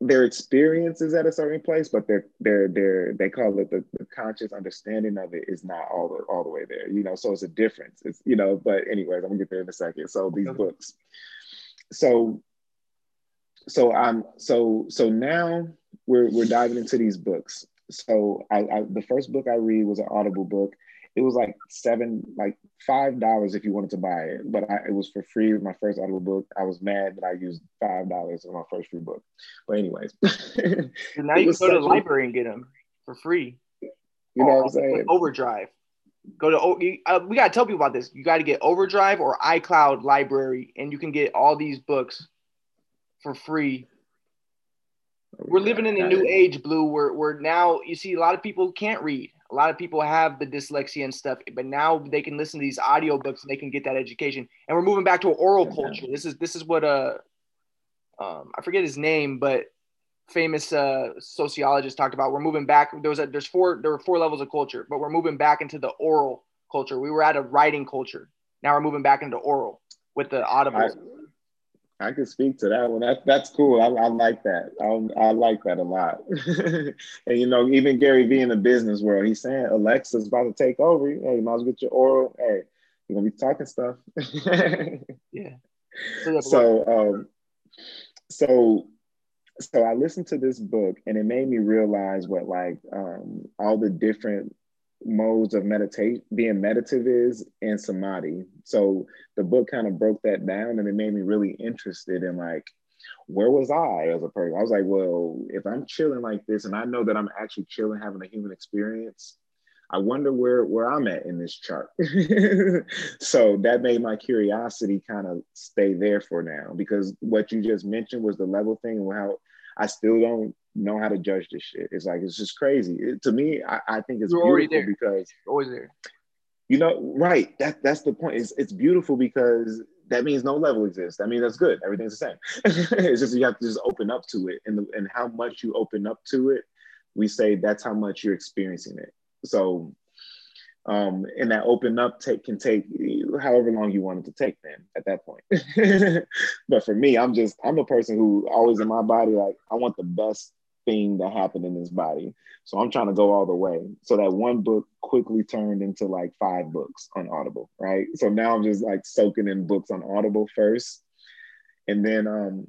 S1: their experience is at a certain place, but their their their they call it the, the conscious understanding of it is not all the all the way there. You know, so it's a difference. It's you know, but anyways, I'm gonna get there in a second. So these okay. books. So so I'm so so now we're we're diving into these books. So I, I the first book I read was an audible book it was like seven, like five dollars if you wanted to buy it, but I, it was for free with my first audible book. I was mad that I used five dollars on my first free book. But anyways,
S2: now you can go to the library and get them for free.
S1: You know what I'm saying?
S2: Overdrive. Go to uh, we gotta tell people about this. You got to get Overdrive or iCloud Library, and you can get all these books for free we're living in a new age, Blu. Where where now you see a lot of people can't read a lot of people have the dyslexia and stuff, but now they can listen to these audiobooks and they can get that education. And we're moving back to oral culture. This is this is what uh um, I forget his name, but famous uh, sociologist talked about. We're moving back. There was a there's four there were four levels of culture, but we're moving back into the oral culture. We were at a writing culture. Now we're moving back into oral with the audible.
S1: I can speak to that one. That, that's cool. I, I like that. I, I like that a lot. and you know, even Gary Vee in the business world, he's saying Alexa's about to take over. Hey, you might as well get your oral. Hey, you're gonna be talking stuff.
S2: yeah.
S1: So um, so so I listened to this book and it made me realize what like um, all the different modes of meditation being meditative is in samadhi. So the book kind of broke that down and it made me really interested in like where was i as a person? I was like well if i'm chilling like this and i know that i'm actually chilling having a human experience i wonder where where i'm at in this chart. So that made my curiosity kind of stay there for now because what you just mentioned was the level thing and how i still don't know how to judge this shit. It's like it's just crazy. It, to me, I, I think it's You're beautiful because
S2: You're always there.
S1: You know, right? That that's the point. It's it's beautiful because that means no level exists. That means that's good. Everything's the same. it's just you have to just open up to it, and the, and how much you open up to it, we say that's how much you're experiencing it. So um, and that open up take can take however long you want it to take then at that point but for me i'm just i'm a person who always in my body like i want the best thing that happened in his body. So I'm trying to go all the way. So that one book quickly turned into like five books on Audible, right? So now I'm just like soaking in books on Audible first. And then um,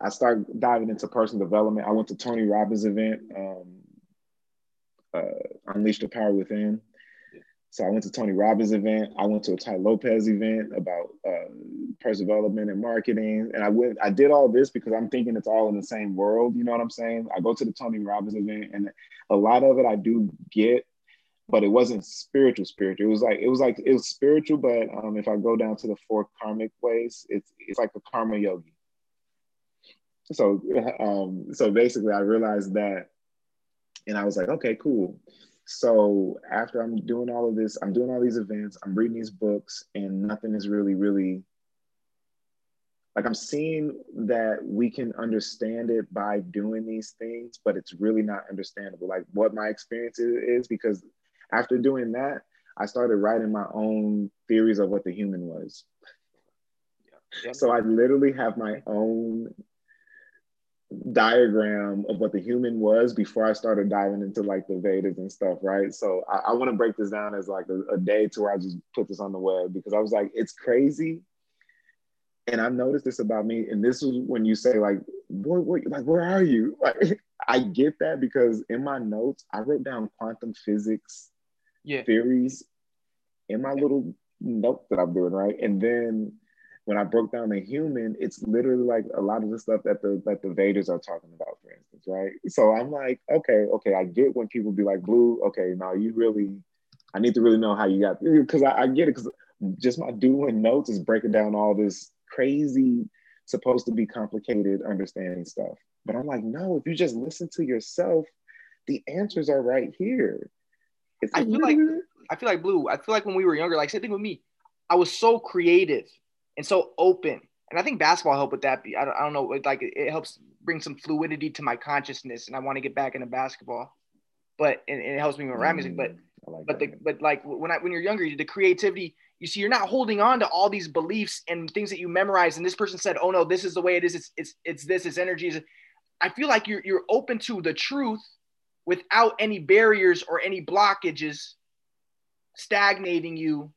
S1: I started diving into personal development. I went to Tony Robbins event, um, uh, Unleash the Power Within. So I went to Tony Robbins event. I went to a Tai Lopez event about uh, personal development and marketing. And I went, I did all this because I'm thinking it's all in the same world. You know what I'm saying? I go to the Tony Robbins event, and a lot of it I do get, but it wasn't spiritual. Spiritual. It was like it was like it was spiritual, but um, if I go down to the four karmic ways, it's it's like a karma yogi. So um, so basically, I realized that, and I was like, okay, cool so after I'm doing all of this, I'm doing all these events, I'm reading these books, and nothing is really, really like I'm seeing that we can understand it by doing these things, but it's really not understandable. Like what my experience is, because after doing that, I started writing my own theories of what the human was. Yeah. So I literally have my own diagram of what the human was before I started diving into like the Vedas and stuff, right? So I, I want to break this down as like a, a, day to where I just put this on the web because I was like, it's crazy. And I've noticed this about me. And this is when you say, like, boy, what, like, where are you? Like, I get that because in my notes, I wrote down quantum physics
S2: yeah.
S1: theories in my little note that I'm doing, right? And then when I broke down the human, it's literally like a lot of the stuff that the that the Vedas are talking about, for instance, right? So I'm like, okay, okay, I get when people be like, Blu, okay, now you really, I need to really know how you got because I, I get it because just my doing notes is breaking down all this crazy, supposed to be complicated understanding stuff. But I'm like, no, if you just listen to yourself, the answers are right here.
S2: It's I feel like I feel like Blu. I feel like when we were younger, like same thing with me. I was so creative and so open. And I think basketball helped with that. I don't, I don't know, like it helps bring some fluidity to my consciousness, and I want to get back into basketball. But and, and it helps me with rap music. But mm, like but the but like when I when you're younger, the creativity. You see, you're not holding on to all these beliefs and things that you memorize. And this person said, "Oh no, this is the way it is. It's it's it's this. It's energy." I feel like you're you're open to the truth without any barriers or any blockages stagnating you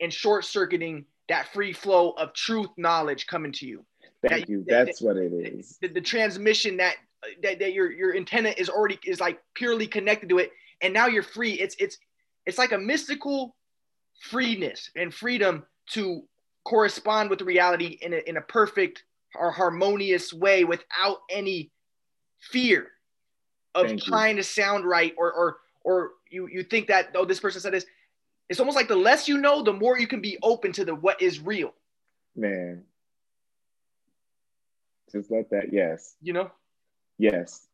S2: and short circuiting that free flow of truth knowledge coming to you.
S1: Thank that, you. That's that, what it is.
S2: The, the, transmission that, that that your your antenna is already is like purely connected to it, and now you're free. It's it's it's like a mystical freeness and freedom to correspond with reality in a, in a perfect or harmonious way without any fear of Thank trying you. to sound right or or or you you think that oh this person said this it's almost like the less you know, the more you can be open to the what is real.
S1: Man. Just let that, yes.
S2: You know?
S1: Yes.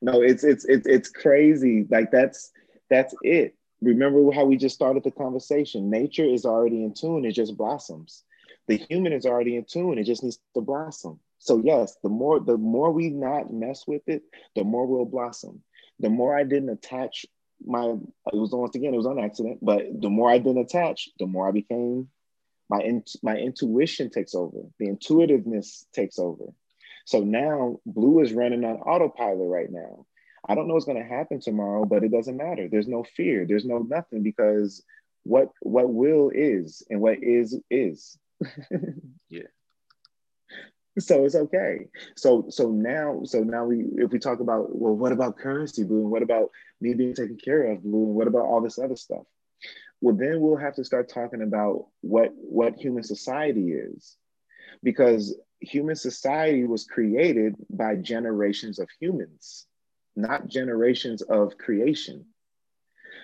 S1: No, it's it's it's it's crazy. Like that's that's it. Remember how we just started the conversation. Nature is already in tune, it just blossoms. The human is already in tune, it just needs to blossom. So yes, the more the more we not mess with it, the more we'll blossom. The more I didn't attach my it was once again it was on accident but the more i didn't attach the more i became My, in, my intuition takes over, the intuitiveness takes over. So now Blu is running on autopilot right now. I don't know what's going to happen tomorrow, but it doesn't matter. There's no fear. There's no nothing because what what will is and what is is.
S2: yeah.
S1: So it's okay. So so now so now we if we talk about well, what about currency, Blu? And what about me being taken care of, Blu? And what about all this other stuff? Well, then we'll have to start talking about what what human society is, because human society was created by generations of humans not generations of creation.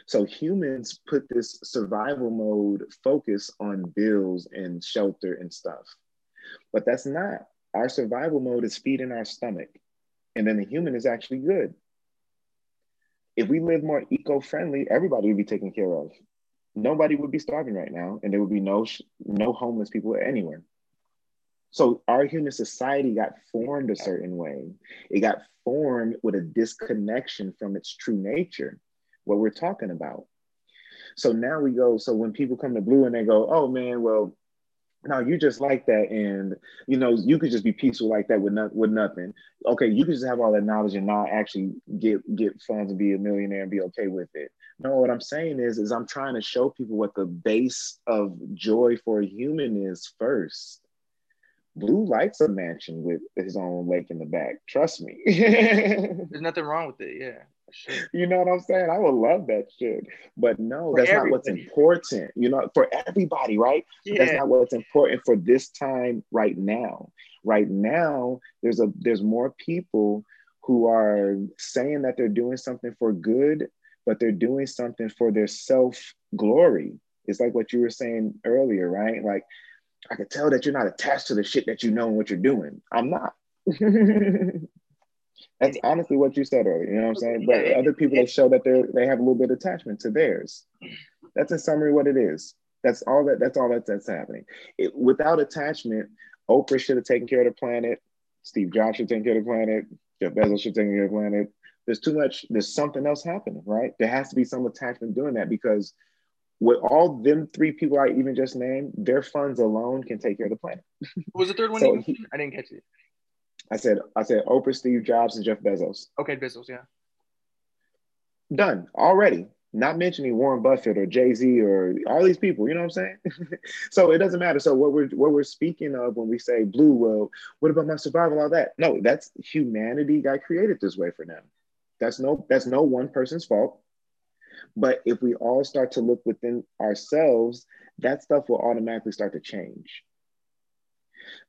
S1: So humans put this survival mode focus on bills and shelter and stuff. But that's not. Our survival mode is feeding our stomach. And then the human is actually good. If we live more eco-friendly, everybody would be taken care of. Nobody would be starving right now, and there would be no no homeless people anywhere. So our human society got formed a certain way. It got formed with a disconnection from its true nature, what we're talking about. So now we go, so when people come to Blu and they go, oh man, well, no, you just like that, and you know, you could just be peaceful like that with not, with nothing. Okay, you could just have all that knowledge and not actually get get funds and be a millionaire and be okay with it. No, what I'm saying is, is I'm trying to show people what the base of joy for a human is first. Blu likes a mansion with his own lake in the back. Trust me.
S2: There's nothing wrong with it. Yeah.
S1: You know what I'm saying? I would love that shit. But no, for that's everybody. not what's important. You know, for everybody, right? Yeah. That's not what's important for this time right now. Right now, there's a there's more people who are saying that they're doing something for good, but they're doing something for their self glory. It's like what you were saying earlier, right? Like I can tell that you're not attached to the shit that you know and what you're doing. I'm not. That's honestly what you said earlier. You know what I'm saying? But other people that show that they they have a little bit of attachment to theirs. That's in summary what it is. That's all that that's all that, that's happening. It, without attachment, Oprah should have taken care of the planet. Steve Jobs should take care of the planet. Jeff Bezos should take care of the planet. There's too much. There's something else happening, right? There has to be some attachment doing that because with all them three people I even just named, their funds alone can take care of the planet.
S2: What was the third one? so he, I didn't catch it.
S1: I said I said Oprah, Steve Jobs, and Jeff Bezos.
S2: Okay, Bezos, yeah.
S1: Done already. Not mentioning Warren Buffett or Jay Z or all these people. You know what I'm saying? so it doesn't matter. So what we're what we're speaking of when we say Blu, well, what about my survival? All that? No, that's humanity got created this way for them. That's no that's no one person's fault. But if we all start to look within ourselves, that stuff will automatically start to change.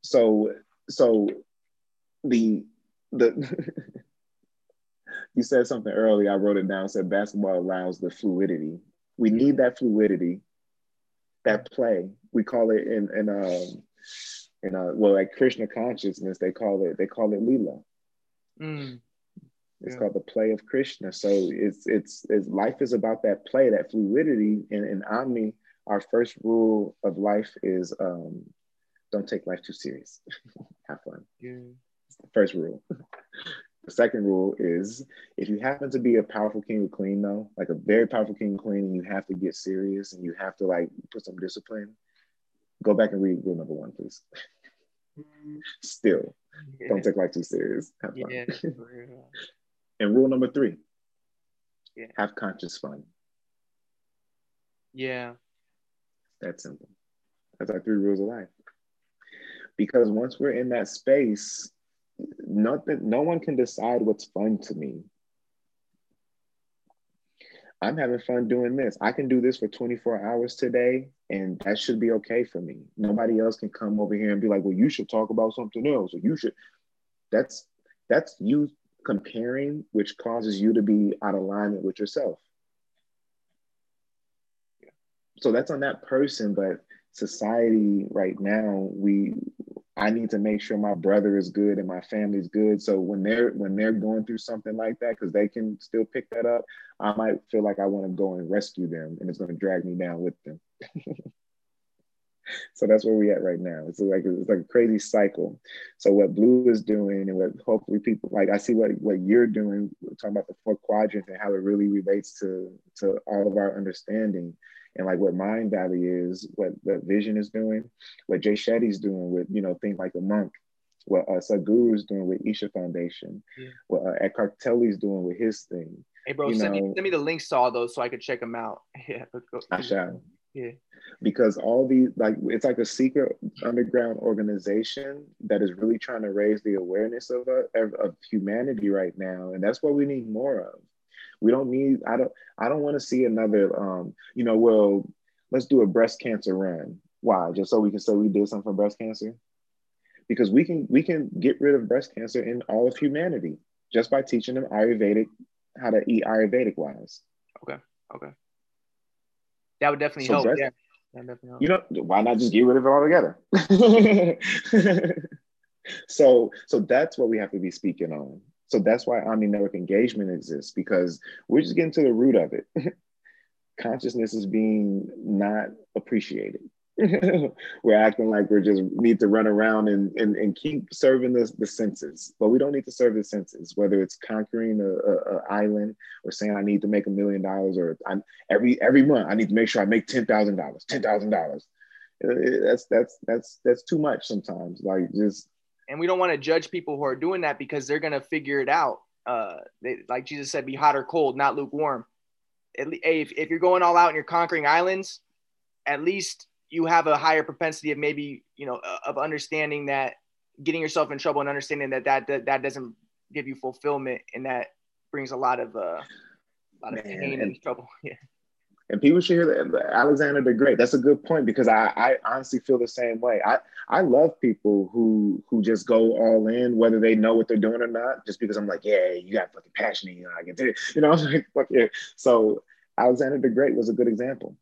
S1: So, so the the you said something earlier. I wrote it down. Said basketball allows the fluidity. We need that fluidity, that play. We call it in in um in uh well like Krishna consciousness. They call it they call it lila. Mm. It's yeah. called the play of Krishna. So it's, it's it's life is about that play, that fluidity. And in Omni, our first rule of life is um, don't take life too serious. Have fun. Yeah. The first rule. the second rule is if you happen to be a powerful king or queen, though, like a very powerful king or queen, and you have to get serious and you have to like put some discipline, go back and read rule number one, please. Still, yeah. don't take life too serious. Have fun. Yeah, And rule number three yeah. have conscious fun.
S2: Yeah.
S1: That's simple. That's our three rules of life. Because once we're in that space, nothing, no one can decide what's fun to me. I'm having fun doing this. I can do this for 24 hours today, and that should be okay for me. Nobody else can come over here and be like, well, you should talk about something else, or you should. That's that's you comparing, which causes you to be out of alignment with yourself. So that's on that person, but society right now, we I need to make sure my brother is good and my family's good. So when they're when they're going through something like that, because they can still pick that up, I might feel like I want to go and rescue them, and it's going to drag me down with them. so that's where we at right now. It's like it's like a crazy cycle. So what Blu is doing, and what hopefully people like, I see what what you're doing, talking about the four quadrants and how it really relates to to all of our understanding, and like what Mindvalley is, what what Vishen is doing, what Jay Shetty's doing with you know things like the monk, what uh, Sadhguru is doing with Isha Foundation, yeah. what uh, Eckhart Tolle's doing with his thing.
S2: Hey, bro, send, know, me, send me the links to all those so I could check them out. Yeah,
S1: I shall. Yeah. Because all these, like, it's like a secret underground organization that is really trying to raise the awareness of, uh, of, of humanity right now. And that's what we need more of. We don't need, I don't, I don't want to see another, um, you know, well, let's do a breast cancer run. Why? Just so we can say we did something for breast cancer? Because we can, we can get rid of breast cancer in all of humanity just by teaching them Ayurvedic, how to eat Ayurvedic wise.
S2: Okay. Okay. That would definitely so help. Yeah.
S1: Definitely help. You know, why not just get rid of it altogether? so, so that's what we have to be speaking on. So that's why Omni Network engagement exists because we're just getting to the root of it. Consciousness is being not appreciated. we're acting like we're just need to run around and, and, and keep serving the, the senses, but we don't need to serve the senses, whether it's conquering a, a, a island or saying I need to make a million dollars or I'm, every every month I need to make sure I make ten thousand dollars, ten thousand dollars. That's that's that's that's too much sometimes. Like just
S2: and we don't want to judge people who are doing that because they're gonna figure it out. Uh, they, like Jesus said, be hot or cold, not lukewarm. If, if you're going all out and you're conquering islands, at least you have a higher propensity of maybe you know uh, of understanding that getting yourself in trouble and understanding that that that, that doesn't give you fulfillment and that brings a lot of uh, a lot of Man, pain and, trouble. Yeah.
S1: And people should hear that Alexander the Great. That's a good point because I, I honestly feel the same way. I, I love people who who just go all in, whether they know what they're doing or not, just because I'm like, yeah, you got fucking passion in you. I get it. You know, I'm like, fuck yeah. So Alexander the Great was a good example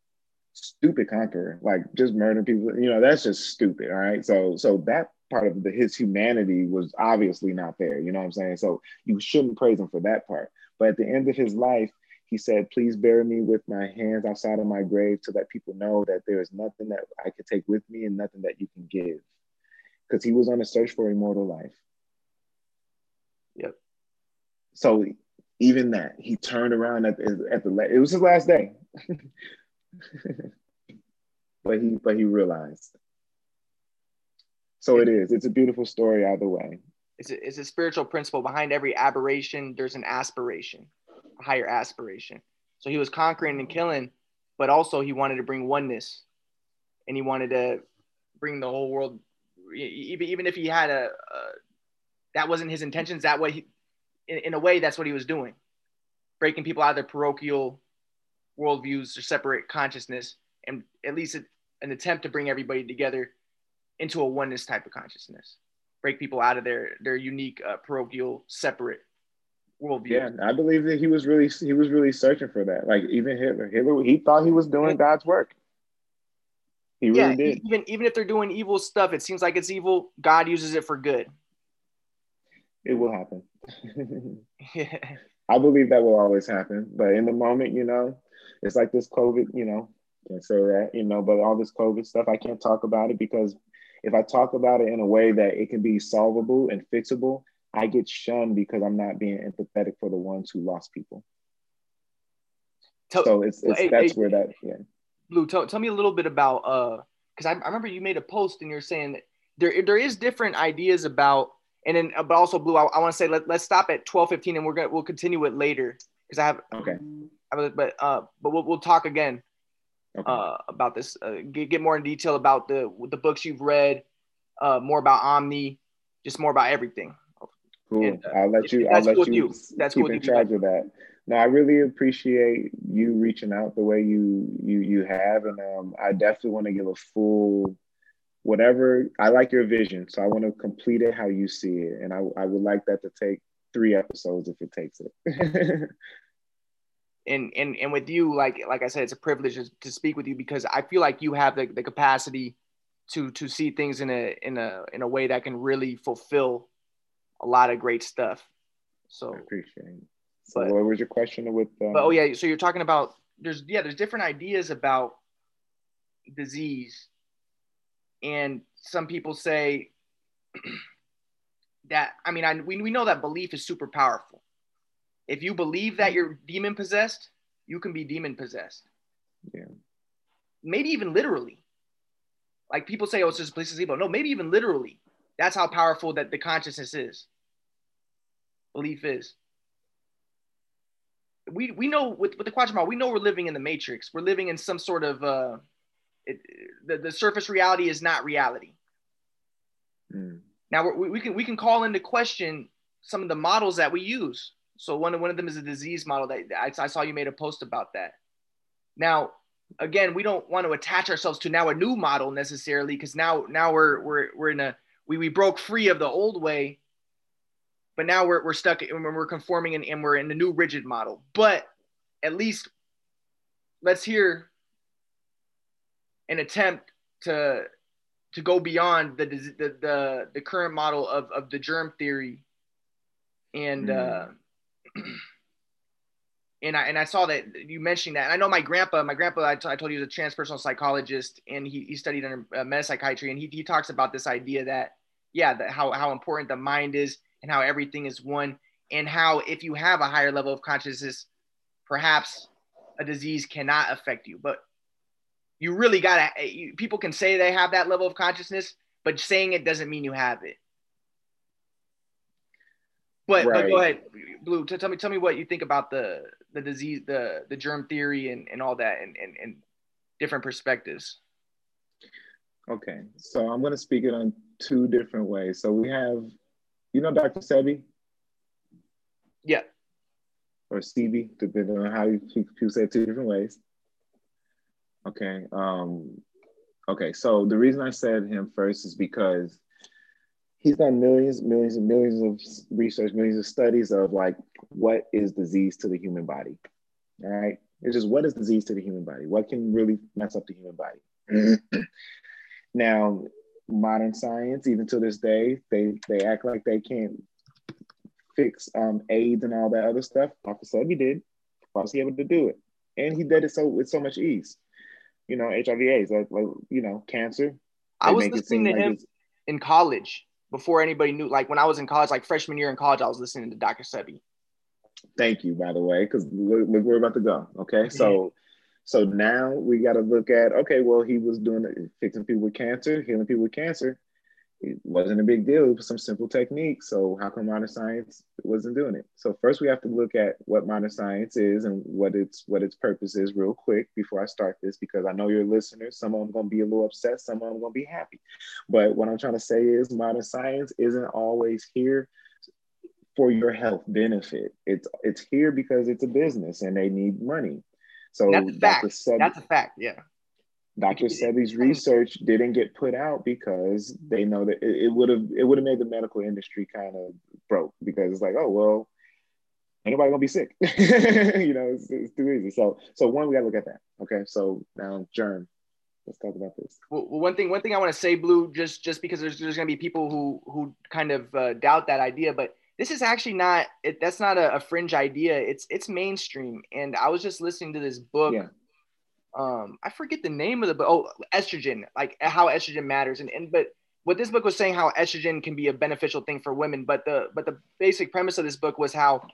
S1: stupid conqueror, like just murdering people. You know, that's just stupid. All right. So so that part of the, his humanity was obviously not there. You know what I'm saying? So you shouldn't praise him for that part. But at the end of his life, he said, Please bury me with my hands outside of my grave to let people know that there is nothing that I could take with me and nothing that you can give. Because he was on a search for immortal life.
S2: Yep.
S1: So even that, he turned around at, at the, it was his last day. but he but he realized. So it is. It's a beautiful story either way.
S2: It's a, it's a spiritual principle behind every aberration. There's an aspiration, a higher aspiration. So he was conquering and killing, but also he wanted to bring oneness, and he wanted to bring the whole world. Even even if he had a, a that wasn't his intentions. That way, he, in, in a way, that's what he was doing, breaking people out of their parochial worldviews or separate consciousness and at least an attempt to bring everybody together into a oneness type of consciousness. Break people out of their their unique uh, parochial separate worldview.
S1: Yeah i believe that he was really he was really searching for that. Like even hitler hitler he thought he was doing god's work.
S2: He really yeah, did. even even if they're doing evil stuff it seems like it's evil. God uses it for good.
S1: It will happen. Yeah. I believe that will always happen but in the moment you know it's like this COVID, you know, can't say that, you know, but all this COVID stuff, I can't talk about it because if I talk about it in a way that it can be solvable and fixable, I get shunned because I'm not being empathetic for the ones who lost people. Tell, so it's, it's hey, that's hey, where that yeah.
S2: Blu, tell, tell me a little bit about uh because I, I remember you made a post and you're saying that there there is different ideas about and then but also Blu, I, I want to say let, let's stop at 12 15 and we're gonna we'll continue it later because I have
S1: okay
S2: but uh, but we'll, we'll talk again okay. uh, about this. Uh, get, get more in detail about the the books you've read, uh, more about Omni, just more about everything.
S1: Cool. And, uh, I'll let you. I'll let cool you, you. That's keep cool in charge of that. No, I really appreciate you reaching out the way you you you have, and um, I definitely want to give a full whatever. I like your vision, so I want to complete it how you see it, and I I would like that to take three episodes if it takes it.
S2: and and and with you like like i said it's a privilege to speak with you because i feel like you have the, the capacity to to see things in a in a in a way that can really fulfill a lot of great stuff so
S1: I appreciate it so but, what was your question with
S2: um, but, oh yeah so you're talking about there's yeah there's different ideas about disease and some people say that I mean I we, we know that belief is super powerful. If you believe that you're demon possessed, you can be demon possessed.
S1: Yeah.
S2: Maybe even literally. Like people say, oh, it's just a place to sleep. No, maybe even literally. That's how powerful that the consciousness is. Belief is. We we know with, with the Quadramar, we know we're living in the matrix. We're living in some sort of uh it, the, the surface reality is not reality.
S1: Mm.
S2: Now we, we can we can call into question some of the models that we use. So one of one of them is a disease model that I, I saw you made a post about that. Now again, we don't want to attach ourselves to now a new model necessarily because now now we're we're we're in a we, we broke free of the old way, but now we're we're stuck and we're conforming and, and we're in the new rigid model. But at least let's hear an attempt to to go beyond the the the, the current model of, of the germ theory and mm. uh and I and I saw that you mentioned that. And I know my grandpa, my grandpa, I, t- I told you, he was a transpersonal psychologist, and he, he studied under uh, metapsychiatry, and he, he talks about this idea that yeah, that how how important the mind is, and how everything is one, and how if you have a higher level of consciousness, perhaps a disease cannot affect you, but you really gotta. Eh, you, people can say they have that level of consciousness, but saying it doesn't mean you have it. But, right. but go ahead, Blu. Tell me, tell me what you think about the the disease, the the germ theory, and, and all that, and, and and different perspectives.
S1: Okay, so I'm going to speak it on two different ways. So we have, you know, Dr. Sebi.
S2: Yeah.
S1: Or Sebi, depending on how you people say it two different ways. Okay. Um, okay. So the reason I said him first is because he's done millions, millions and millions of research, millions of studies of like what is disease to the human body. All right. It's just what is disease to the human body? What can really mess up the human body? now, modern science, even to this day, they they act like they can't fix um, AIDS and all that other stuff. Dr. Sebi did. Why Was he able to do it? And he did it so with so much ease. You know, HIV/AIDS, like, like you know, cancer.
S2: I was listening to like him in college before anybody knew. Like when I was in college, like freshman year in college, I was listening to Dr. Sebi.
S1: Thank you, by the way, because look, look, we're about to go. Okay, so so now we got to look at okay, well, he was doing it, fixing people with cancer, healing people with cancer it wasn't a big deal. It was some simple techniques. So how come modern science wasn't doing it? So first we have to look at what modern science is and what its what its purpose is real quick before I start this because I know your listeners, some of them gonna be a little upset, some of them gonna be happy. But what I'm trying to say is modern science isn't always here for your health benefit. It's it's here because it's a business and they need money. So
S2: that's a fact. That's a fact. Yeah.
S1: Dr. Sebi's research didn't get put out because they know that it would have it would have made the medical industry kind of broke because it's like, oh well, ain't nobody gonna be sick. you know, it's, it's, too easy. So so one, we gotta look at that. Okay, so now germ. Let's talk about this.
S2: Well, one thing one thing I want to say, Blue, just just because there's there's gonna be people who who kind of uh, doubt that idea, but this is actually not it, that's not a, a, fringe idea. It's it's mainstream. And I was just listening to this book. Yeah um I forget the name of the book. Oh, estrogen, like how estrogen matters. And and but what this book was saying how estrogen can be a beneficial thing for women, but the but the basic premise of this book was how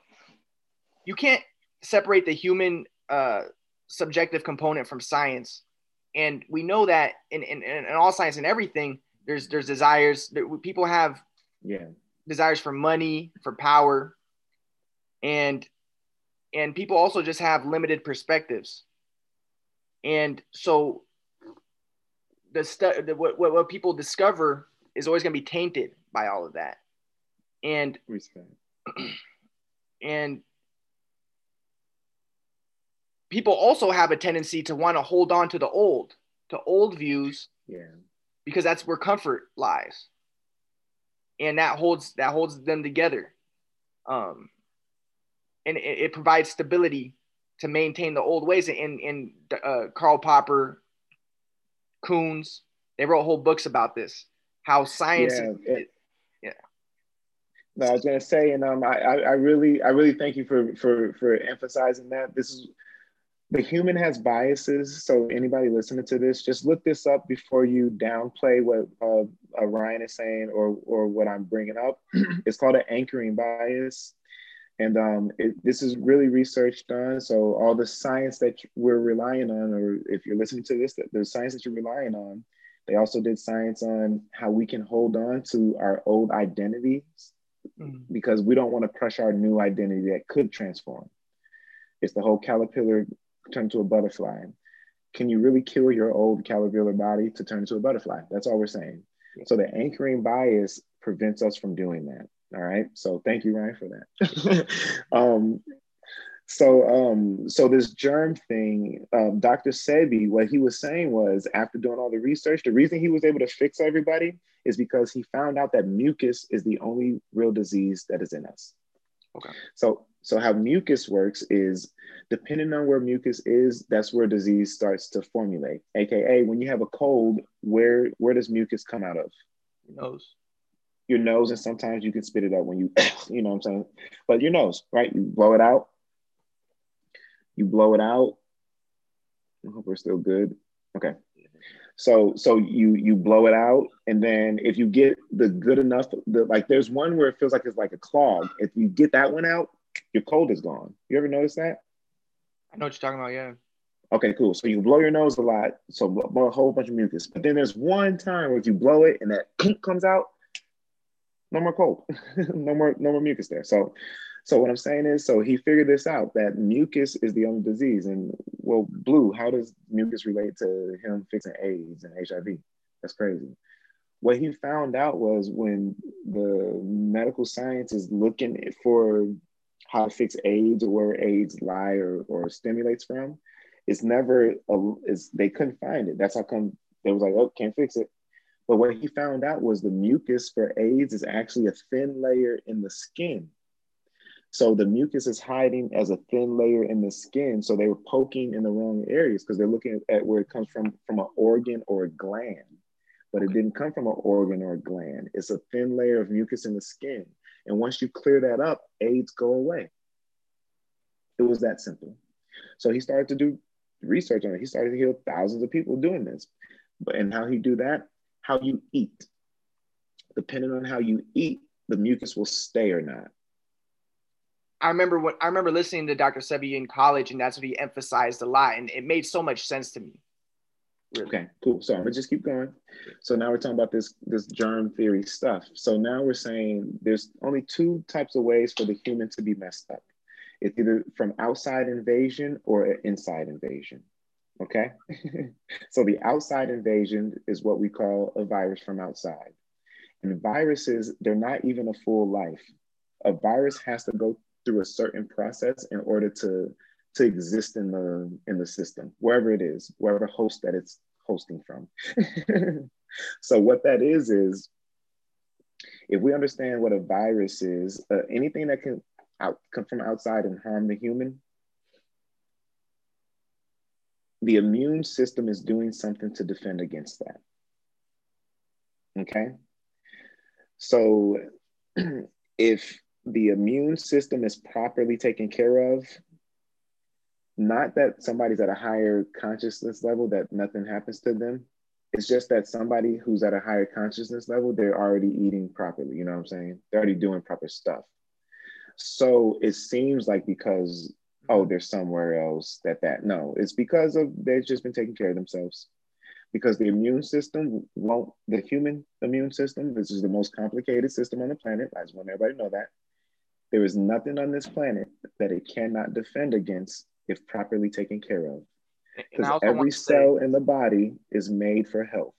S2: you can't separate the human uh, subjective component from science. And we know that in, in, in all science and everything, there's there's desires. People have
S1: yeah
S2: desires for money, for power, and and people also just have limited perspectives and so the stuff what, what, what people discover is always going to be tainted by all of that. And
S1: Respect.
S2: and people also have a tendency to want to hold on to the old to old views
S1: yeah.
S2: because that's where comfort lies. And that holds that holds them together. Um and it, it provides stability to maintain the old ways. In in uh, Karl Popper, Coons, they wrote whole books about this. How science. Yeah. It, yeah.
S1: No, I was gonna say, and um, I, I really, I really thank you for for for emphasizing that. This is the human has biases. So anybody listening to this, just look this up before you downplay what uh, uh, Ryan is saying or or what I'm bringing up. it's called an anchoring bias, and um, it, this is really research done. So all the science that we're relying on, or if you're listening to this, the science that you're relying on, they also did science on how we can hold on to our old identities mm. because we don't want to crush our new identity that could transform. It's the whole caterpillar turn to a butterfly. Can you really kill your old caterpillar body to turn into a butterfly? That's all we're saying. So the anchoring bias prevents us from doing that. All right. So thank you, Ryan, for that. um, so um, so this germ thing, um, Dr. Sebi, what he was saying was after doing all the research, the reason he was able to fix everybody is because he found out that mucus is the only real disease that is in us. Okay. So so how mucus works is depending on where mucus is, that's where disease starts to formulate. AKA when you have a cold, where where does mucus come out of?
S2: Nose.
S1: Your nose, and sometimes you can spit it out when you, you know what I'm saying? But your nose, right? You blow it out. You blow it out. I hope we're still good. Okay. So so you you blow it out, and then if you get the good enough, the like there's one where it feels like it's like a clog. If you get that one out, your cold is gone. You ever notice that?
S2: I know what you're talking about. Yeah.
S1: Okay, cool. So you blow your nose a lot, so blow a whole bunch of mucus. But then there's one time where if you blow it and that comes out, no more cold, no more no more mucus there. So so what I'm saying is, so he figured this out that mucus is the only disease. And well, Blu, how does mucus relate to him fixing AIDS and HIV? That's crazy. What he found out was when the medical science is looking for how to fix AIDS or where AIDS lie or, or stimulates from, it's never a, it's, they couldn't find it. That's how come they was like, oh, can't fix it. But what he found out was the mucus for AIDS is actually a thin layer in the skin so the mucus is hiding as a thin layer in the skin. So they were poking in the wrong areas because they're looking at where it comes from from an organ or a gland. But it didn't come from an organ or a gland. It's a thin layer of mucus in the skin. And once you clear that up, AIDS go away. It was that simple. So he started to do research on it. He started to heal thousands of people doing this. But and how he do that? How you eat. Depending on how you eat, the mucus will stay or not.
S2: I remember what I remember listening to Dr. Sebi in college, and that's what he emphasized a lot, and it made so much sense to me.
S1: Really. Okay, cool. So I'm gonna just keep going. So now we're talking about this this germ theory stuff. So now we're saying there's only two types of ways for the human to be messed up. It's either from outside invasion or inside invasion. Okay. so the outside invasion is what we call a virus from outside. And viruses, they're not even a full life. A virus has to go through a certain process in order to to exist in the in the system wherever it is wherever host that it's hosting from so what that is is if we understand what a virus is uh, anything that can out, come from outside and harm the human the immune system is doing something to defend against that okay so if the immune system is properly taken care of, not that somebody's at a higher consciousness level that nothing happens to them. It's just that somebody who's at a higher consciousness level, they're already eating properly. You know what I'm saying? They're already doing proper stuff. So it seems like because oh, there's somewhere else that that no, it's because of they've just been taking care of themselves. Because the immune system won't, the human immune system, this is the most complicated system on the planet. I just want everybody to know that there is nothing on this planet that it cannot defend against if properly taken care of. Because every cell say, in the body is made for health.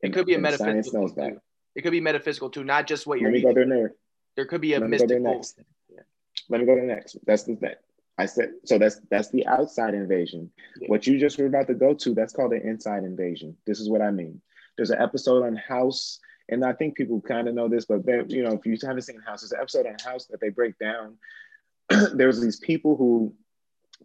S2: It could be a metaphysical. Science that. It could be metaphysical too, not just what you're.
S1: Let me eating. go there.
S2: There could be a Let mystical.
S1: Yeah. Let me go to the next. That's the thing. I said so. That's that's the outside invasion. Yeah. What you just were about to go to, that's called an inside invasion. This is what I mean. There's an episode on House and I think people kind of know this, but they, you know, if you haven't seen House, there's an episode on House that they break down. there was these people who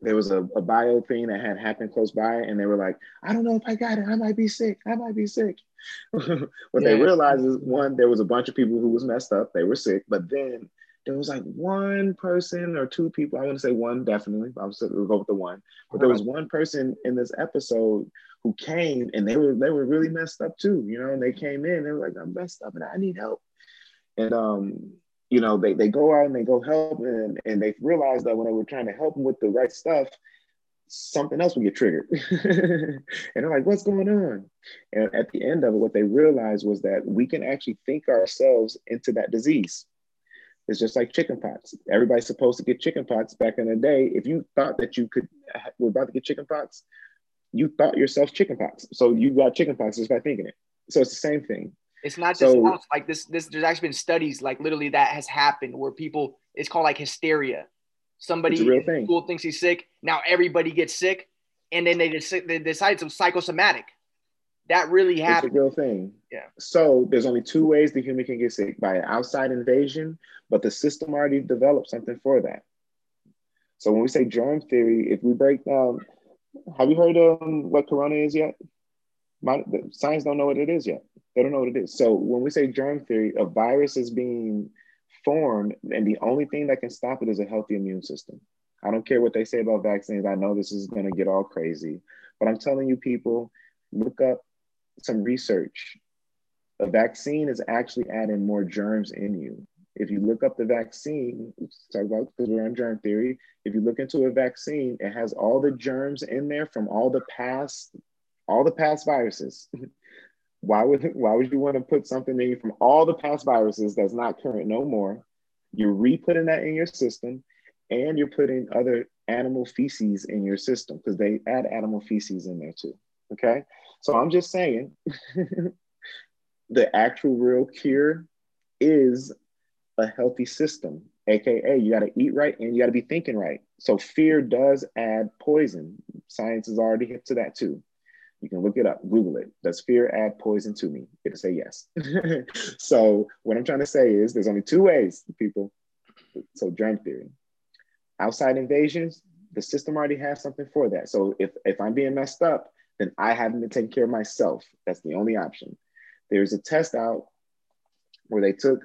S1: there was a, a bio thing that had happened close by, and they were like, I don't know if I got it. I might be sick. I might be sick. what yeah. they realized is one, there was a bunch of people who was messed up. They were sick, but then there was like one person or two people. I want to say one definitely. I'm still we'll go with the one. But there was one person in this episode who came and they were they were really messed up too. You know, and they came in. They were like, I'm messed up and I need help. And um, you know, they they go out and they go help and and they realized that when they were trying to help them with the right stuff, something else would get triggered. and they're like, what's going on? And at the end of it, what they realized was that we can actually think ourselves into that disease. It's just like chickenpox. Everybody's supposed to get chickenpox back in the day. If you thought that you could were about to get chickenpox, you thought yourself chickenpox. So you got chickenpox just by thinking it. So it's the same thing.
S2: It's not just so, like this. This there's actually been studies like literally that has happened where people it's called like hysteria. Somebody in school thinks he's sick. Now everybody gets sick, and then they just they decide it's psychosomatic. That really happens.
S1: It's a real thing.
S2: Yeah.
S1: So there's only two ways the human can get sick by an outside invasion, but the system already developed something for that. So when we say germ theory, if we break down, have you heard of um, what corona is yet? My, science don't know what it is yet. They don't know what it is. So when we say germ theory, a virus is being formed, and the only thing that can stop it is a healthy immune system. I don't care what they say about vaccines. I know this is going to get all crazy, but I'm telling you, people, look up some research. A vaccine is actually adding more germs in you. If you look up the vaccine, talk about because we're on germ theory. If you look into a vaccine, it has all the germs in there from all the past, all the past viruses. why would why would you want to put something in from all the past viruses that's not current no more? You're re-putting that in your system, and you're putting other animal feces in your system because they add animal feces in there too. Okay. So I'm just saying the actual real cure is a healthy system, aka you got to eat right and you got to be thinking right. So fear does add poison. Science is already hip to that too. You can look it up, Google it. Does fear add poison to me? It'll say yes. so what I'm trying to say is there's only two ways, people. So germ theory. Outside invasions, the system already has something for that. So if, if I'm being messed up, then I haven't been taking care of myself. That's the only option. There's a test out where they took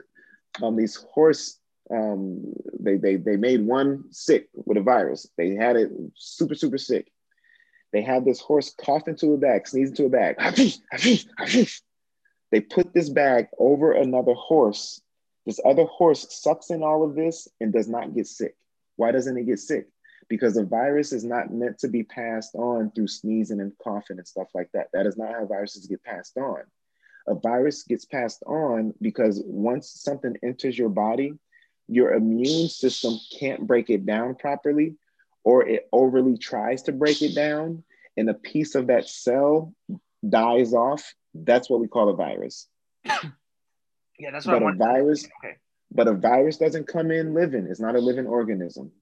S1: um, these horse, um, they, they, they made one sick with a virus. They had it super, super sick. They had this horse cough into a bag, sneeze into a bag. They put this bag over another horse. This other horse sucks in all of this and does not get sick. Why doesn't it get sick? because the virus is not meant to be passed on through sneezing and coughing and stuff like that. That is not how viruses get passed on. A virus gets passed on because once something enters your body, your immune system can't break it down properly, or it overly tries to break it down, and a piece of that cell dies off. That's what we call a virus.
S2: Yeah, that's what
S1: but a virus. Okay. But a virus doesn't come in living. It's not a living organism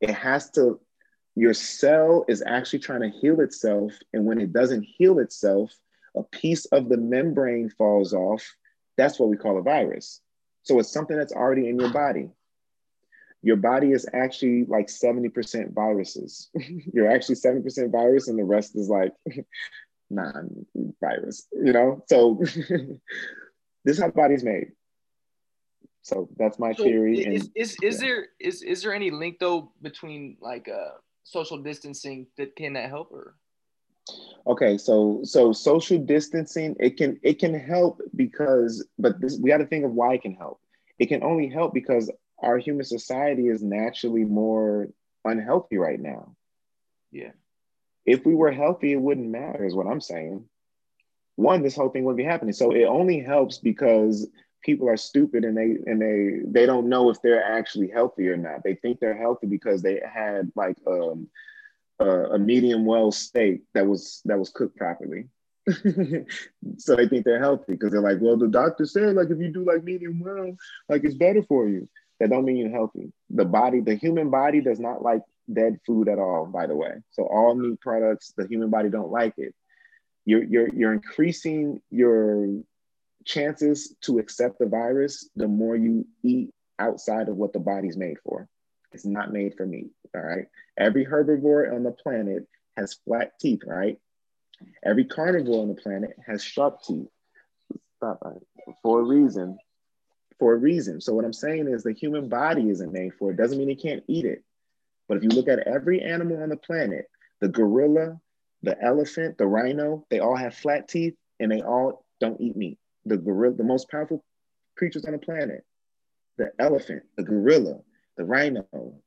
S1: it has to your cell is actually trying to heal itself and when it doesn't heal itself a piece of the membrane falls off that's what we call a virus so it's something that's already in your body your body is actually like 70% viruses you're actually 70% virus and the rest is like non-virus you know so this is how the body's made so that's my so theory.
S2: Is and, is, is yeah. there is is there any link though between like uh social distancing that can that help or?
S1: Okay, so so social distancing it can it can help because but this, we got to think of why it can help. It can only help because our human society is naturally more unhealthy right now.
S2: Yeah.
S1: If we were healthy, it wouldn't matter, is what I'm saying. One, this whole thing wouldn't be happening. So it only helps because people are stupid and they and they they don't know if they're actually healthy or not. They think they're healthy because they had like um, a, a medium well steak that was that was cooked properly. so they think they're healthy because they're like, well, the doctor said like if you do like medium well, like it's better for you. That don't mean you're healthy. The body, the human body does not like dead food at all, by the way. So all meat products, the human body don't like it. You're you're you're increasing your chances to accept the virus, the more you eat outside of what the body's made for. It's not made for meat. All right. Every herbivore on the planet has flat teeth, right? Every carnivore on the planet has sharp teeth. Stop for a reason. for a reason. So what I'm saying is the human body isn't made for it. Doesn't mean it can't eat it. But if you look at every animal on the planet, the gorilla, the elephant, the rhino, they all have flat teeth and they all don't eat meat. The gorilla, the most powerful creatures on the planet, the elephant, the gorilla, the rhino,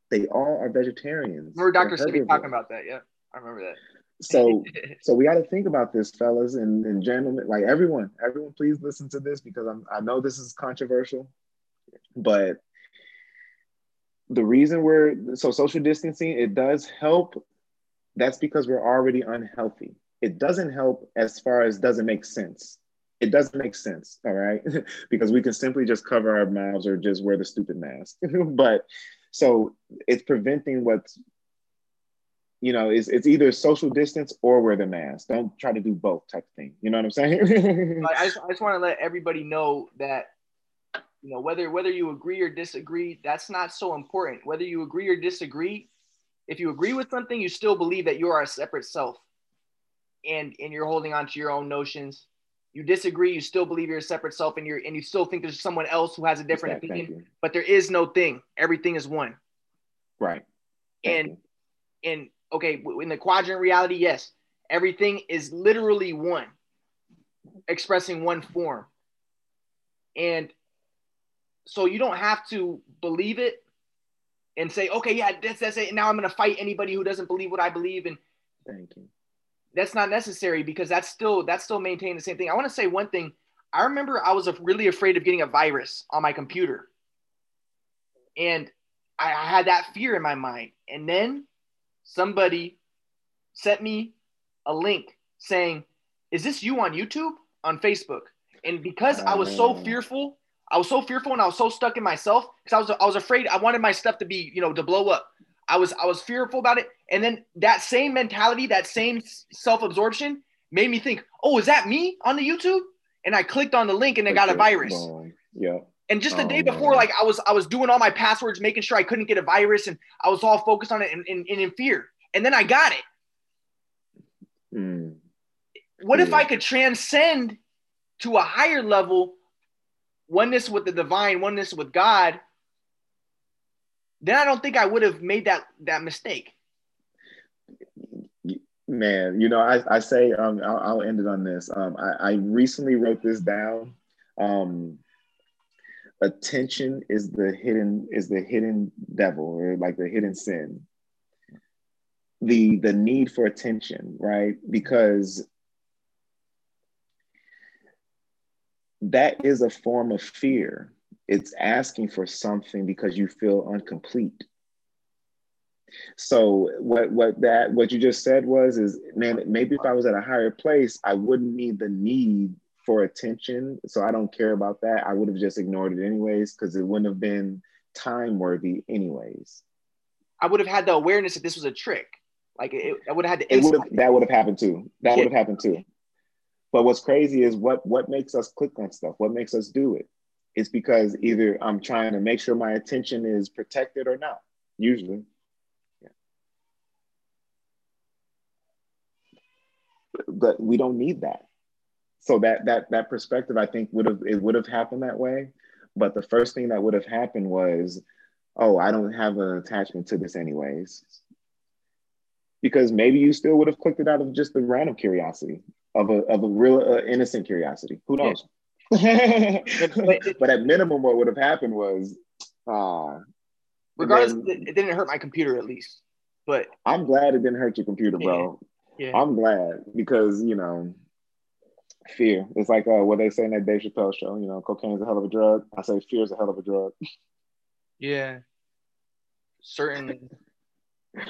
S1: they all are vegetarians.
S2: Remember Dr. Sebi talking about that? Yeah, I remember that.
S1: So, so we got to think about this, fellas and, and gentlemen. Like everyone, everyone, please listen to this because I'm, I know this is controversial, but the reason we're so social distancing it does help. That's because we're already unhealthy. It doesn't help as far as doesn't make sense. It doesn't make sense, all right, because we can simply just cover our mouths or just wear the stupid mask. but so it's preventing what's you know, it's, it's either social distance or wear the mask. Don't try to do both type of thing. You know what I'm saying?
S2: I just, I just want to let everybody know that, you know, whether whether you agree or disagree, that's not so important. Whether you agree or disagree, if you agree with something, you still believe that you are a separate self, and and you're holding on to your own notions. You disagree, you still believe you're a separate self, and you're and you still think there's someone else who has a different opinion. But there is no thing. Everything is one.
S1: Right.
S2: Thank and you. and okay, in the quadrant reality, yes, everything is literally one, expressing one form. And so you don't have to believe it and say, okay, yeah, that's, that's it. Now I'm going to fight anybody who doesn't believe what I believe. And
S1: thank you.
S2: That's not necessary because that's still, that's still maintaining the same thing. I want to say one thing. I remember I was really afraid of getting a virus on my computer. And I, I had that fear in my mind. And then somebody sent me a link saying, Is this you on YouTube? On Facebook. And because I was so oh. fearful, I was so fearful and I was so stuck in myself because I was I was afraid I wanted my stuff to be, you know, to blow up. I was I was fearful about it. And then that same mentality, that same self-absorption made me think, oh, is that me on the YouTube? And I clicked on the link and it got a virus.
S1: Yeah.
S2: And just the oh, day before, man. like I was, I was doing all my passwords, making sure I couldn't get a virus, and I was all focused on it and, and, and in fear. And then I got it.
S1: Mm.
S2: What yeah. if I could transcend to a higher level, oneness with the divine, oneness with God? Then I don't think I would have made that that mistake.
S1: Man, you know, I, I say um, I'll, I'll end it on this. Um, I, I recently wrote this down. Um, attention is the hidden is the hidden devil or like the hidden sin the the need for attention right because that is a form of fear it's asking for something because you feel incomplete so what what that what you just said was is man maybe if i was at a higher place i wouldn't need the need for attention. So I don't care about that. I would have just ignored it anyways because it wouldn't have been time worthy anyways.
S2: I would have had the awareness that this was a trick. Like it, I would have had
S1: the it would have, that would have happened too. That yeah. would have happened too. But what's crazy is what what makes us click on stuff. What makes us do it? It's because either I'm trying to make sure my attention is protected or not. Usually. Yeah. But we don't need that so that that that perspective i think would have it would have happened that way but the first thing that would have happened was oh i don't have an attachment to this anyways because maybe you still would have clicked it out of just the random curiosity of a, of a real uh, innocent curiosity who knows yeah. but at minimum what would have happened was uh
S2: regardless then, it didn't hurt my computer at least but
S1: i'm glad it didn't hurt your computer bro yeah. yeah. i'm glad because you know Fear. It's like uh, what they say in that Dave Chappelle show. You know, cocaine's a hell of a drug. I say fear is a hell of a drug.
S2: Yeah, certainly. and,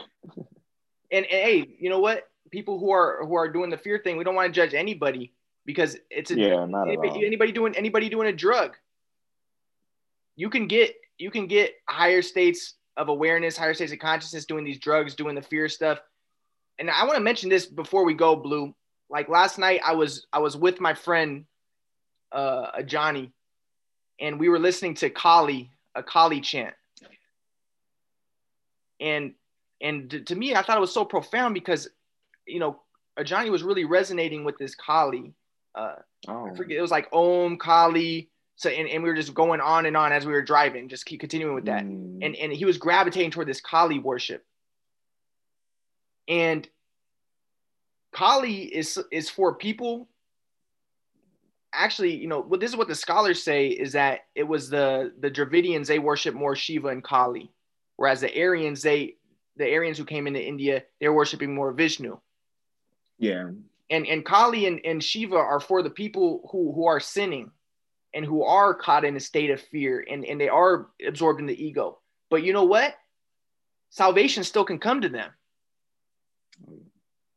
S2: and hey, you know what? People who are who are doing the fear thing, we don't want to judge anybody because it's a,
S1: yeah, not anybody,
S2: anybody doing anybody doing a drug. You can get you can get higher states of awareness, higher states of consciousness doing these drugs, doing the fear stuff. And I want to mention this before we go, Blu like last night I was I was with my friend uh Johnny and we were listening to Kali, a Kali chant. And and to, to me I thought it was so profound because you know Johnny was really resonating with this Kali. Uh oh. I forget it was like Om Kali So and, and we were just going on and on as we were driving, just keep continuing with that.
S1: Mm.
S2: And and he was gravitating toward this Kali worship. And Kali is is for people. Actually, you know, well, this is what the scholars say is that it was the the Dravidians they worship more Shiva and Kali, whereas the Aryans they the Aryans who came into India they're worshiping more Vishnu.
S1: Yeah.
S2: And and Kali and, and Shiva are for the people who who are sinning, and who are caught in a state of fear and and they are absorbed in the ego. But you know what? Salvation still can come to them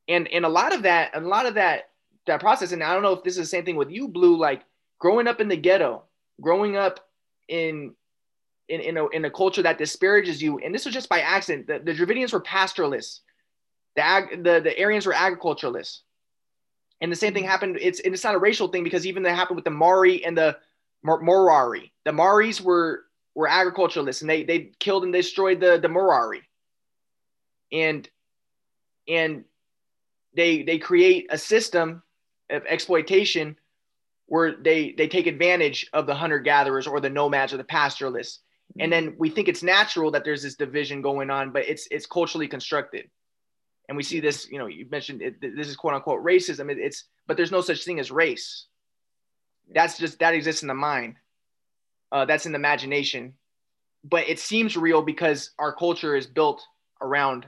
S2: and and a lot of that a lot of that that process and i don't know if this is the same thing with you Blu like growing up in the ghetto growing up in in, in, a, in a culture that disparages you and this was just by accident the, the dravidians were pastoralists the, ag, the the aryans were agriculturalists and the same thing mm-hmm. happened it's and it's not a racial thing because even that happened with the Maori and the Moriori. The Maoris were were agriculturalists and they they killed and destroyed the the Moriori. And and they they create a system of exploitation where they they take advantage of the hunter gatherers or the nomads or the pastoralists. And mm-hmm. then we think it's natural that there's this division going on but it's it's culturally constructed and we see this you know you mentioned it, this is quote unquote racism it, it's but there's no such thing as race that's just that exists in the mind uh, that's in the imagination but it seems real because our culture is built around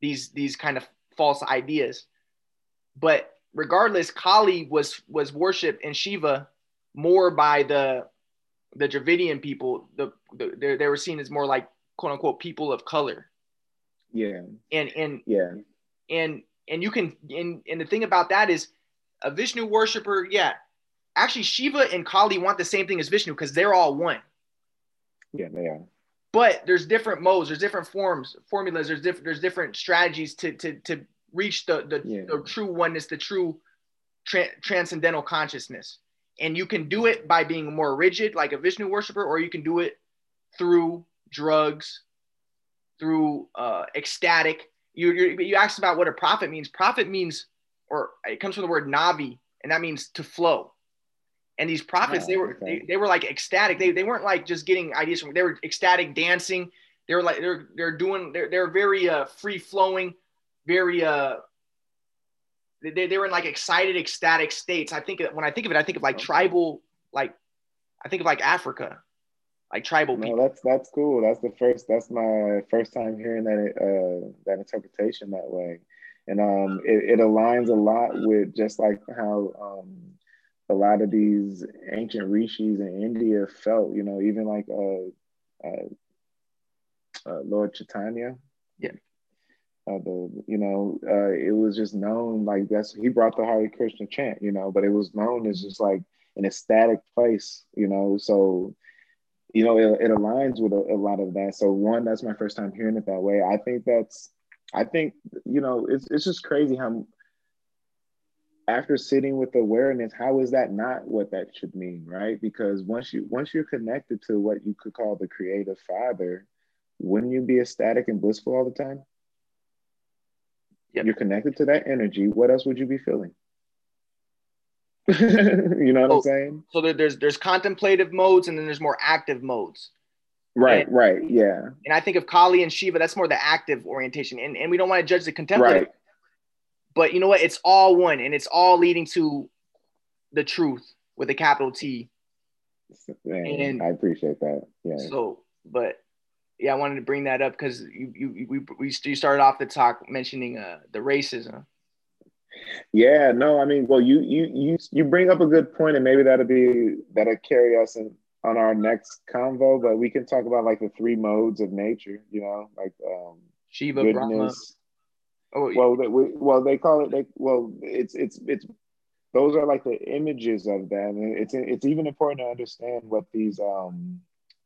S2: these these kind of false ideas. But regardless, Kali was was worshipped in Shiva more by the the Dravidian people. The, the they were seen as more like quote unquote people of color.
S1: Yeah.
S2: And and
S1: yeah.
S2: And and you can and and the thing about that is a Vishnu worshiper, yeah. Actually, Shiva and Kali want the same thing as Vishnu because they're all one.
S1: Yeah, they are
S2: but there's different modes there's different forms formulas there's different there's different strategies to to to reach the the, yeah. the true oneness the true tra- transcendental consciousness and you can do it by being more rigid like a vishnu worshiper or you can do it through drugs through uh, ecstatic you you, you asked about what a prophet means prophet means or it comes from the word navi and that means to flow and these prophets, oh, they were okay. they, they were like ecstatic. They, they weren't like just getting ideas from. They were ecstatic dancing. They were like they're they're doing they're they're very uh, free flowing, very uh. They, they were in like excited, ecstatic states. I think when I think of it, I think of like tribal, like I think of like Africa, like tribal
S1: no,
S2: people.
S1: that's that's cool. That's the first. That's my first time hearing that uh, that interpretation that way, and um, it, it aligns a lot with just like how um, a lot of these ancient rishis in India felt, you know, even like uh, uh, uh Lord Chaitanya.
S2: Yeah.
S1: Uh, the you know uh, it was just known like that's he brought the Hare Krishna chant, you know, but it was known as just like an ecstatic place, you know. So you know it, it aligns with a, a lot of that. So one, that's my first time hearing it that way. I think that's I think you know it's it's just crazy how after sitting with awareness, how is that not what that should mean, right? Because once you once you're connected to what you could call the creative father, wouldn't you be ecstatic and blissful all the time? Yep. You're connected to that energy. What else would you be feeling? you know what I'm saying?
S2: So there's there's contemplative modes and then there's more active modes.
S1: Right, and, right, yeah.
S2: And I think of Kali and Shiva, that's more the active orientation. And, and we don't want to judge the contemplative. Right. But you know what? It's all one and it's all leading to the truth with a capital T.
S1: Man, and I appreciate that. Yeah.
S2: So, but yeah, I wanted to bring that up because you, you, we, we, you started off the talk mentioning uh, the racism.
S1: Yeah, no, I mean, well, you, you, you, you bring up a good point and maybe that'll be, that'll carry us in, on our next convo, but we can talk about like the three modes of nature, you know, like um,
S2: Shiva, goodness, Brahma.
S1: Oh, well, they, well, they call it. They, well, it's it's it's. Those are like the images of them, and it's it's even important to understand what these um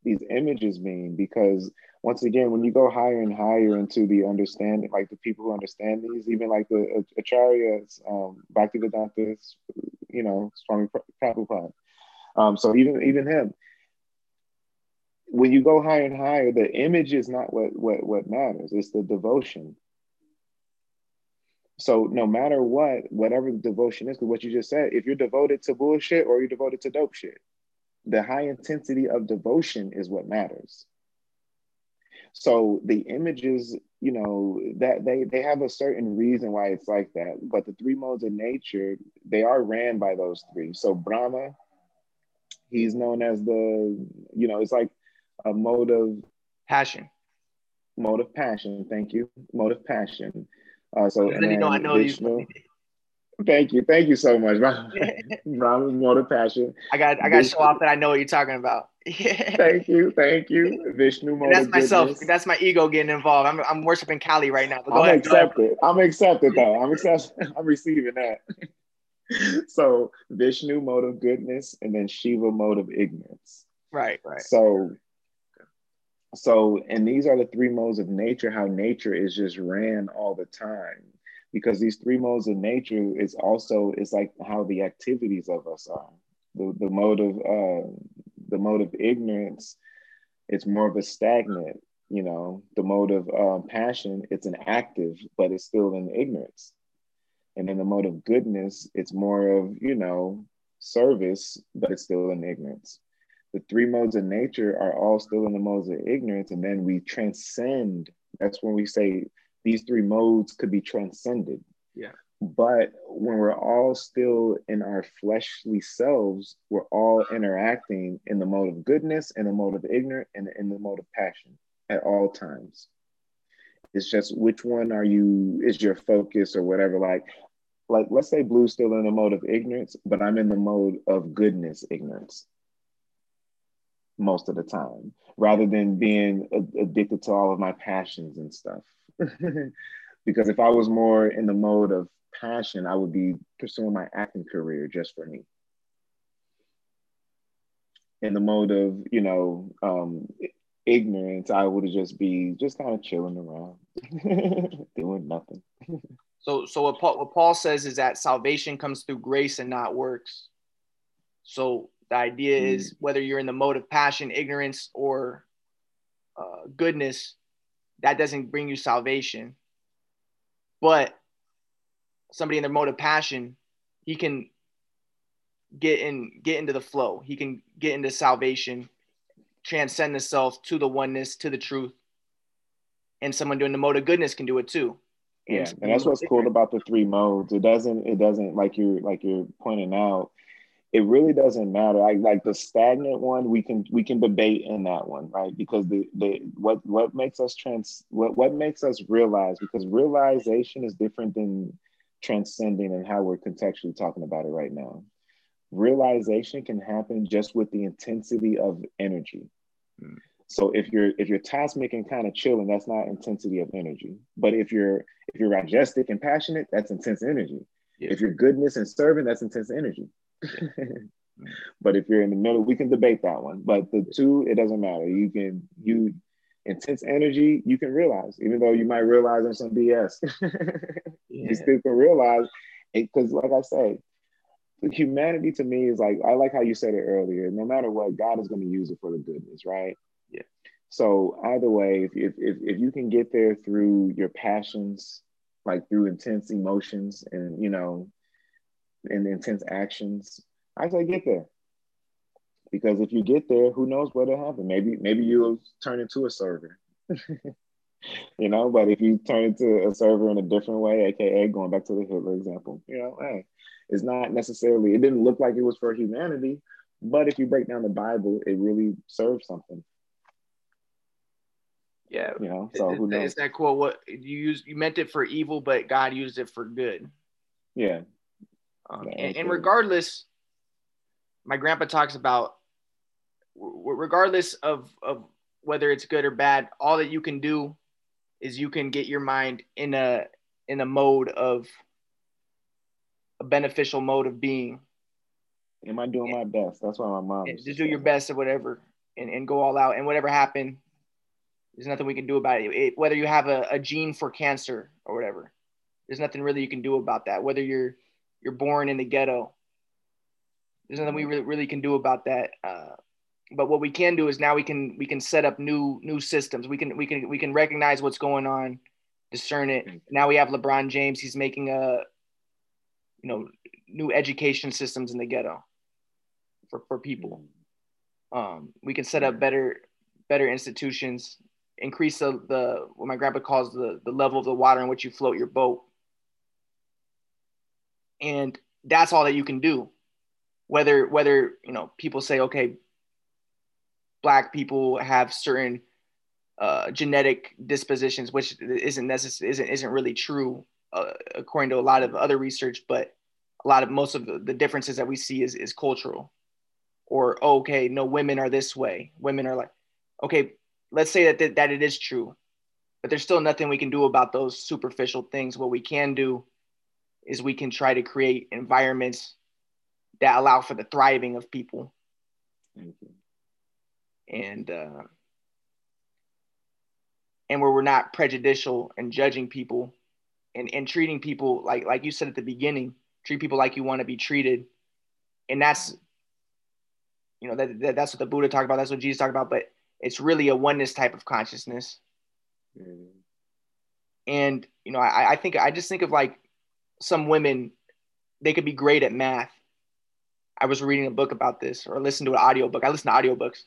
S1: these images mean because once again, when you go higher and higher into the understanding, like the people who understand these, even like the acharyas, um, Bhaktivedanta, you know, Swami Prabhupada. Um, so even even him, when you go higher and higher, the image is not what what what matters. It's the devotion. So no matter what, whatever the devotion is, what you just said, if you're devoted to bullshit or you're devoted to dope shit, the high intensity of devotion is what matters. So the images, you know, that they they have a certain reason why it's like that. But the three modes of nature, they are ran by those three. So Brahma, he's known as the, you know, it's like a mode of
S2: passion.
S1: Mode of passion. Thank you. Mode of passion. Uh, so
S2: and then, you know, I know Vishnu,
S1: Thank you, thank you so much, mode of passion.
S2: I got, I got to show off that I know what you're talking about.
S1: thank you, thank you, Vishnu. Mode.
S2: That's myself. Goodness. That's my ego getting involved. I'm, I'm worshiping Kali right now.
S1: I'm ahead, accepted. I'm accepted though. I'm accepted. I'm receiving that. so Vishnu mode of goodness, and then Shiva mode of ignorance.
S2: Right, right.
S1: So, so, and these are the three modes of nature. How nature is just ran all the time because these three modes of nature is also it's like how the activities of us are. The, the mode of uh, the mode of ignorance it's more of a stagnant you know. The mode of um, passion it's an active but it's still in ignorance. And then the mode of goodness it's more of you know service but it's still in ignorance. The three modes of nature are all still in the modes of ignorance and then we transcend. That's when we say these three modes could be transcended.
S2: Yeah.
S1: But when we're all still in our fleshly selves, we're all interacting in the mode of goodness, in the mode of ignorant, and in the mode of passion at all times. It's just which one are you is your focus or whatever. Like, like let's say Blu's still in the mode of ignorance, but I'm in the mode of goodness, ignorance most of the time, rather than being addicted to all of my passions and stuff. because if I was more in the mode of passion, I would be pursuing my acting career just for me. In the mode of, you know, um, ignorance, I would just be just kind of chilling around, doing nothing.
S2: so, so what Paul, what Paul says is that salvation comes through grace and not works. So the idea mm. is whether you're in the mode of passion, ignorance, or uh, goodness, that doesn't bring you salvation. But somebody in their mode of passion, he can get in get into the flow. He can get into salvation, transcend the self to the oneness, to the truth. And someone doing the mode of goodness can do it too.
S1: And yeah, and that's what's cool about the three modes. It doesn't, it doesn't like you're like you're pointing out, it really doesn't matter. Like like the stagnant one, we can we can debate in that one, right? Because the the what what makes us trans what what makes us realize because realization is different than transcending and how we're contextually talking about it right now. Realization can happen just with the intensity of energy. Mm. So if you're if you're tamasic and kind of chilling, that's not intensity of energy. But if you're if you're majestic and passionate, that's intense energy. Yeah. If you're goodness and serving, that's intense energy. but if you're in the middle, we can debate that one. But the two, it doesn't matter. You can you intense energy, you can realize, even though you might realize on some BS, yeah. you still can realize because, like I say, humanity to me is like I like how you said it earlier. No matter what, God is going to use it for the goodness, right?
S2: Yeah.
S1: So either way, if if if, if you can get there through your passions, like through intense emotions, and you know and intense actions, I say get there. Because if you get there, who knows what'll happen? Maybe maybe you'll turn into a server. you know, but if you turn into a server in a different way, aka going back to the Hitler example, you know, hey, it's not necessarily it didn't look like it was for humanity, but if you break down the Bible, it really serves something.
S2: Yeah,
S1: you know. So who knows?
S2: Is that cool? What you use? You meant it for evil, but God used it for good.
S1: Yeah,
S2: um, and, and, regardless, my grandpa talks about regardless of, of whether it's good or bad, all that you can do is you can get your mind in a in a mode of a beneficial mode of being.
S1: Am I doing my best? That's why my mom.
S2: Just do your best or whatever, and, and go all out. And whatever happened, there's nothing we can do about it. it whether you have a, a gene for cancer or whatever, there's nothing really you can do about that. Whether you're you're born in the ghetto. There's nothing we really, really can do about that. Uh, but what we can do is now we can we can set up new new systems. We can we can we can recognize what's going on, discern it. Now we have LeBron James. He's making a you know new education systems in the ghetto for for people. Um, we can set up better better institutions, increase the, the what my grandpa calls the, the level of the water in which you float your boat. And that's all that you can do. Whether whether you know people say, okay, black people have certain uh, genetic dispositions, which isn't necessary, isn't isn't really true uh, according to a lot of other research. But a lot of most of the, differences that we see is is cultural. Or oh, okay, no, women are this way. Women are like, okay, let's say that th- that it is true, but there's still nothing we can do about those superficial things. What we can do is we can try to create environments that allow for the thriving of people. And uh, and where we're not prejudicial and judging people and, and treating people like like you said at the beginning, treat people like you want to be treated. And that's you know that, that that's what the Buddha talked about, that's what Jesus talked about, but it's really a oneness type of consciousness. Mm. And you know, I, I think I just think of like some women, they could be great at math. I was reading a book about this or listened to an audiobook. I listen to audiobooks.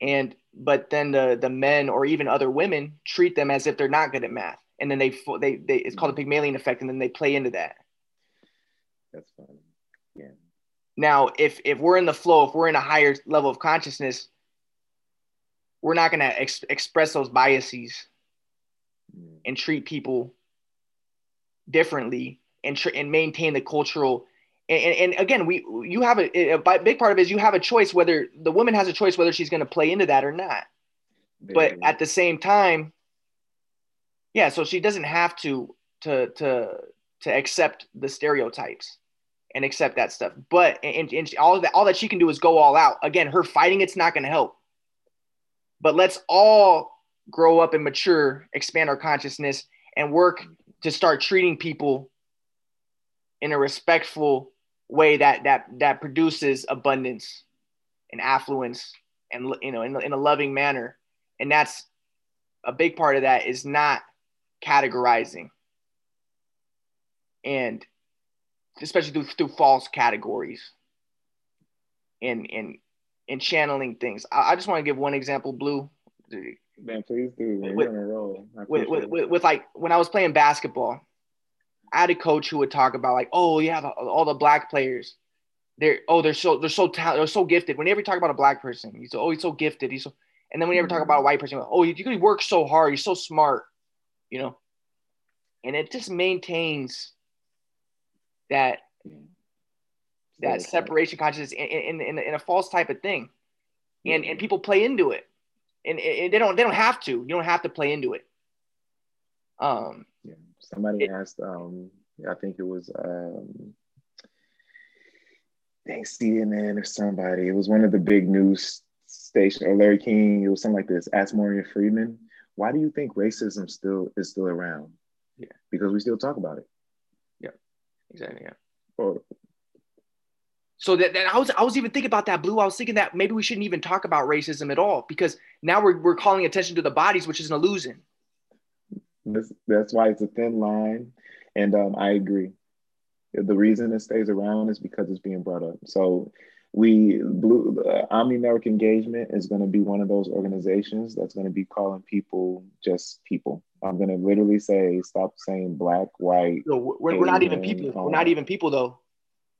S2: And but then the the men or even other women treat them as if they're not good at math. And then they they, they it's called the Pygmalion effect and then they play into that.
S1: That's funny. Yeah.
S2: Now, if if we're in the flow, if we're in a higher level of consciousness, we're not going to ex- express those biases mm. and treat people differently and tr- and maintain the cultural and, and, again we you have a, a, big part of it is you have a choice whether the woman has a choice whether she's going to play into that or not. But at the same time yeah so she doesn't have to to to to accept the stereotypes and accept that stuff. But and, and all that all that she can do is go all out. Again her fighting it's not going to help. But let's all grow up and mature expand our consciousness and work to start treating people in a respectful way that that that produces abundance and affluence and you know in, in a loving manner and that's a big part of that is not categorizing and especially through, through false categories and and and channeling things i, I just want to give one example Blu
S1: Man, please do. Man. With, You're roll.
S2: With, with, with, with, like when I was playing basketball, I had a coach who would talk about like, oh yeah, the, all the black players, they're oh they're so they're so talented, they're so gifted. Whenever you talk about a black person, he's oh he's so gifted, he's so. And then whenever you talk about a white person, oh you, you work so hard, you're so smart, you know. And it just maintains that that separation consciousness in, in, in, in a false type of thing, and and people play into it and, and they don't they don't have to. You don't have to play into it. Um,
S1: yeah. Somebody asked. Um, I think it was um, dang CNN or somebody. It was one of the big news station or Larry King. It was something like this. Ask Morgan Freeman, why do you think racism still is still around?
S2: Yeah,
S1: because we still talk about it.
S2: Yeah, exactly. Yeah.
S1: Or
S2: so that, that I was I was even thinking about that Blu. I was thinking that maybe we shouldn't even talk about racism at all because now we're we're calling attention to the bodies, which is an illusion.
S1: That's, that's why it's a thin line, and um, I agree. The reason it stays around is because it's being brought up. So we Blu uh, Omni Network Engagement is going to be one of those organizations that's going to be calling people just people. I'm going to literally say stop saying black, white.
S2: No, we're, we're not even people. We're not even people though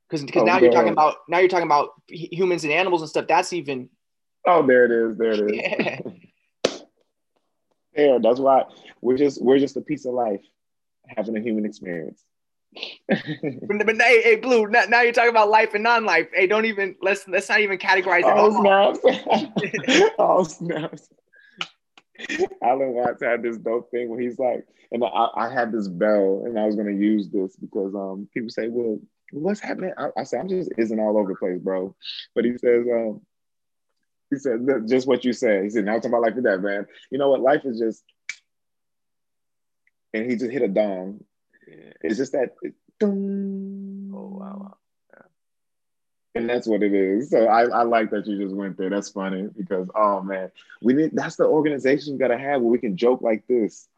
S2: because because oh, now you're talking about now you're talking about humans and animals and stuff. That's even.
S1: Oh, there it is. There it is. Yeah, that's why we're just we're just a piece of life, having a human experience.
S2: but, but hey, hey, Blu. Now, now, you're talking about life and non-life. Hey, don't even let's let's not even categorize it.
S1: Oh snaps! oh snaps! Alan Watts had this dope thing where he's like, and I, I had this bell, and I was gonna use this because um people say, well, what's happening? I, I said, I'm just isn't all over the place, bro. But he says, um, he said just what you said. He said, now talking about life and death, man. You know what? Life is just, and he just hit a dong. Yeah. It's just that.
S2: Oh wow.
S1: Yeah. And that's what it is. So I, I like that you just went there. That's funny because oh man, we need that's the organization we gotta have where we can joke like this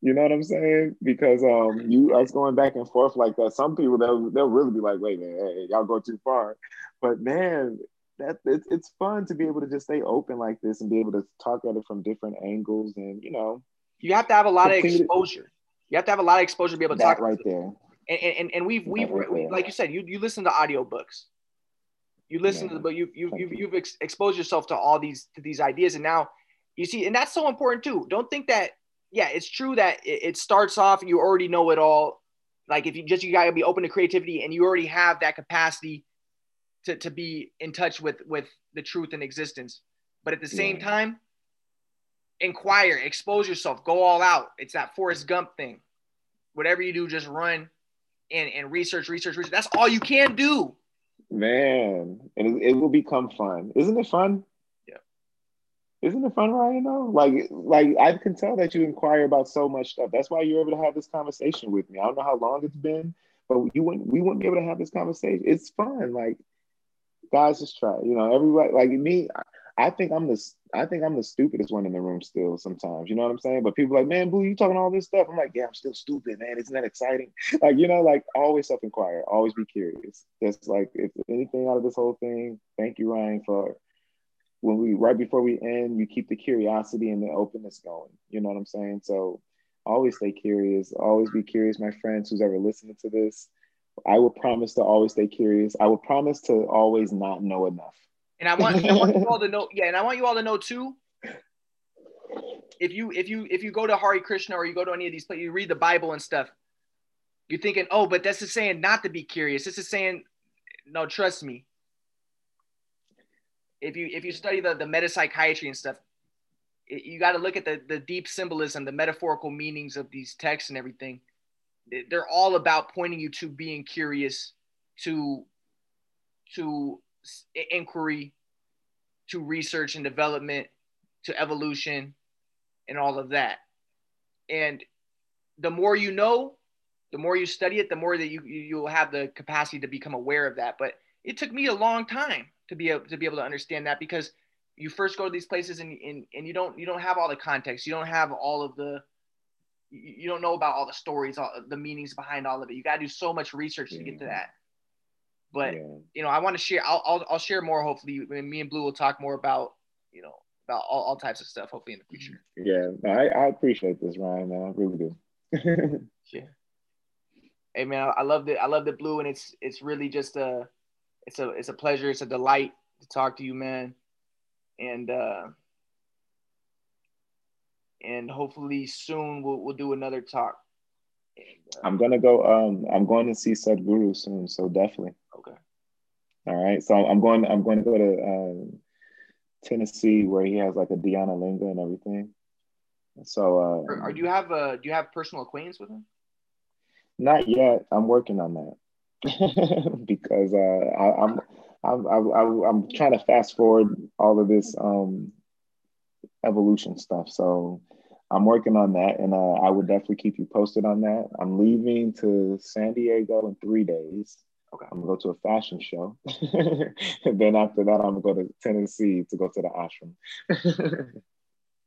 S1: you know what I'm saying? Because um, you us going back and forth like that, some people they'll they'll really be like, wait man, hey, y'all go too far. But man, that it's, it's fun to be able to just stay open like this and be able to talk at it from different angles and you know
S2: you have to have a lot of exposure. You have to have a lot of exposure to be able to talk
S1: right there.
S2: And, and, and we've we've right like you said you you listen to audiobooks. You listen yeah. to the but you you you've, you've ex- exposed yourself to all these to these ideas. And now you see and that's so important too. Don't think that yeah it's true that it, it starts off you already know it all. Like if you just you gotta be open to creativity and you already have that capacity to, to be in touch with with the truth and existence. But at the same yeah. time inquire expose yourself go all out. It's that forrest gump thing. Whatever you do just run and, and research research research. That's all you can do.
S1: Man and it, it will become fun. Isn't it fun?
S2: Yeah.
S1: Isn't it fun right now like like i can tell that you inquire about so much stuff. That's why you're able to have this conversation with me. I don't know how long it's been but you wouldn't we wouldn't be able to have this conversation. It's fun like guys just try. You know, everybody like me. I think I'm the I think I'm the stupidest one in the room still sometimes. You know what I'm saying? But people like, man, boo, you talking all this stuff. I'm like, yeah, I'm still stupid, man. Isn't that exciting? Like, you know, like always self-inquire, always be curious. Just like if anything out of this whole thing, thank you, Ryan, for when we right before we end, you keep the curiosity and the openness going. You know what I'm saying? So always stay curious, always be curious, my friends, who's ever listening to this. I will promise to always stay curious. I will promise to always not know enough.
S2: And I want, I want you all to know, yeah, and I want you all to know too. If you if you if you go to Hare Krishna or you go to any of these places, you read the Bible and stuff, you're thinking, oh, but that's just saying not to be curious. This is saying, no, trust me. If you if you study the the meta psychiatry and stuff, it, you got to look at the the deep symbolism, the metaphorical meanings of these texts and everything they're all about pointing you to being curious to to inquiry to research and development to evolution and all of that. And the more you know the more you study it the more that you you'll have the capacity to become aware of that. But it took me a long time to be able to be able to understand that because you first go to these places and, and, and you don't you don't have all the context. You don't have all of the you don't know about all the stories, all the meanings behind all of it. You got to do so much research yeah. to get to that. But yeah. you know, I want to share. I'll, I'll, I'll share more. Hopefully, me and Blu will talk more about you know about all, all types of stuff. Hopefully in the future.
S1: Yeah, I, I appreciate this, Ryan. Man, I really
S2: do. yeah. Hey man, I love it. I love the blue, and it's it's really just a it's a it's a pleasure. It's a delight to talk to you, man. And uh, and hopefully soon we'll, we'll do another talk.
S1: And, uh, I'm gonna go. Um, I'm going to see Sadhguru soon, so definitely.
S2: Okay.
S1: All right. So I'm going. I'm going to go to um, Tennessee where he has like a Dhyana Linga and everything. So, uh,
S2: are, do you have a do you have personal acquaintance with him?
S1: Not yet. I'm working on that because uh, I, I'm I'm I'm I'm trying to fast forward all of this um, evolution stuff. So I'm working on that, and uh, I would definitely keep you posted on that. I'm leaving to San Diego in three days.
S2: Okay.
S1: I'm gonna go to a fashion show, and then after that, I'm gonna go to Tennessee to go to the ashram.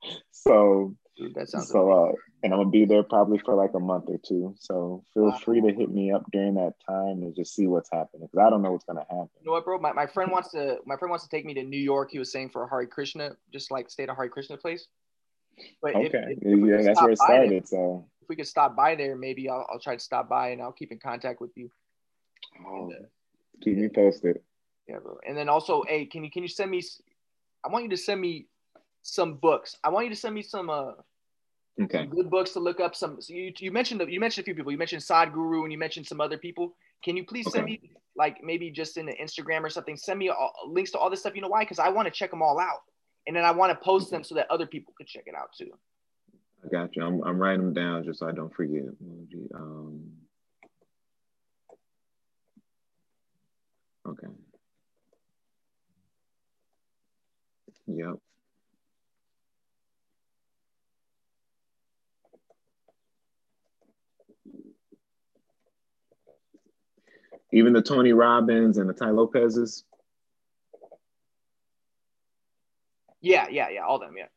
S1: so
S2: Dude, that sounds
S1: so. Uh, and I'm gonna be there probably for like a month or two. So feel wow. free to hit me up during that time and just see what's happening because I don't know what's gonna happen.
S2: You know what, bro? My, my friend wants to my friend wants to take me to New York. He was saying for a Hare Krishna, just like stay at a Hare Krishna place.
S1: But okay, if, if yeah, that's where it started. There, so
S2: if we could stop by there, maybe I'll, I'll try to stop by and I'll keep in contact with you.
S1: Oh, and, uh, keep yeah. me posted.
S2: Yeah, bro. And then also, hey, can you can you send me? I want you to send me some books. I want you to send me some uh
S1: Okay.
S2: good books to look up. Some so you, you mentioned you mentioned a few people. You mentioned Sadhguru and you mentioned some other people. Can you please okay. send me like maybe just in the Instagram or something? Send me all, links to all this stuff. You know why? Because I want to check them all out, and then I want to post them so that other people could check it out too.
S1: I got you. I'm, I'm writing them down just so I don't forget. Um, okay. Yep. Even the Tony Robbins and the Tai Lopez's.
S2: Yeah, yeah, yeah, all them, yeah.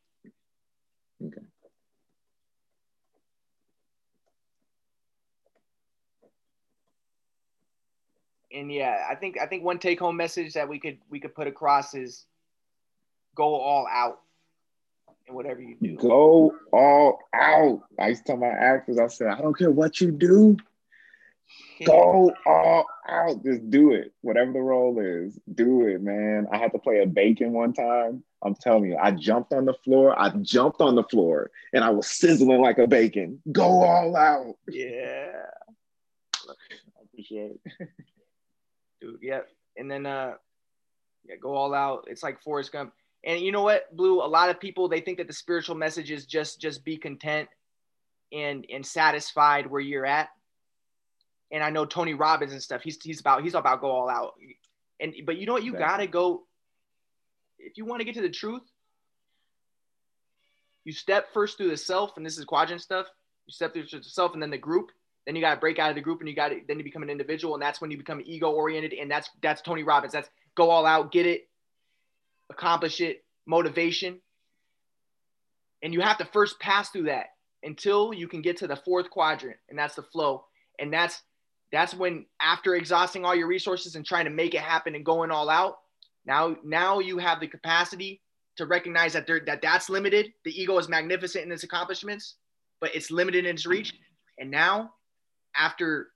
S1: Okay.
S2: and yeah, I think I think one take home message that we could we could put across is go all out in whatever you do.
S1: Go all out. I used to tell my actors, I said, I don't care what you do. Go all out. Just do it. Whatever the role is, do it, man. I had to play a bacon one time. I'm telling you, I jumped on the floor. I jumped on the floor and I was sizzling like a bacon. Go all out.
S2: Yeah.
S1: I appreciate it.
S2: Dude, yeah. And then uh yeah, go all out. It's like Forrest Gump. And you know what, Blu? A lot of people they think that the spiritual message is just just be content and and satisfied where you're at. And I know Tony Robbins and stuff. He's he's about he's about go all out. And but you know what? You gotta go. If you want to get to the truth, you step first through the self, and this is quadrant stuff. You step through the self, and then the group. Then you got to break out of the group, and you got to then you become an individual, and that's when you become ego oriented, and that's that's Tony Robbins. That's go all out, get it, accomplish it, motivation. And you have to first pass through that until you can get to the fourth quadrant, and that's the flow. And that's that's when after exhausting all your resources and trying to make it happen and going all out, now now you have the capacity to recognize that there that that's limited. The ego is magnificent in its accomplishments, but it's limited in its reach. And now, after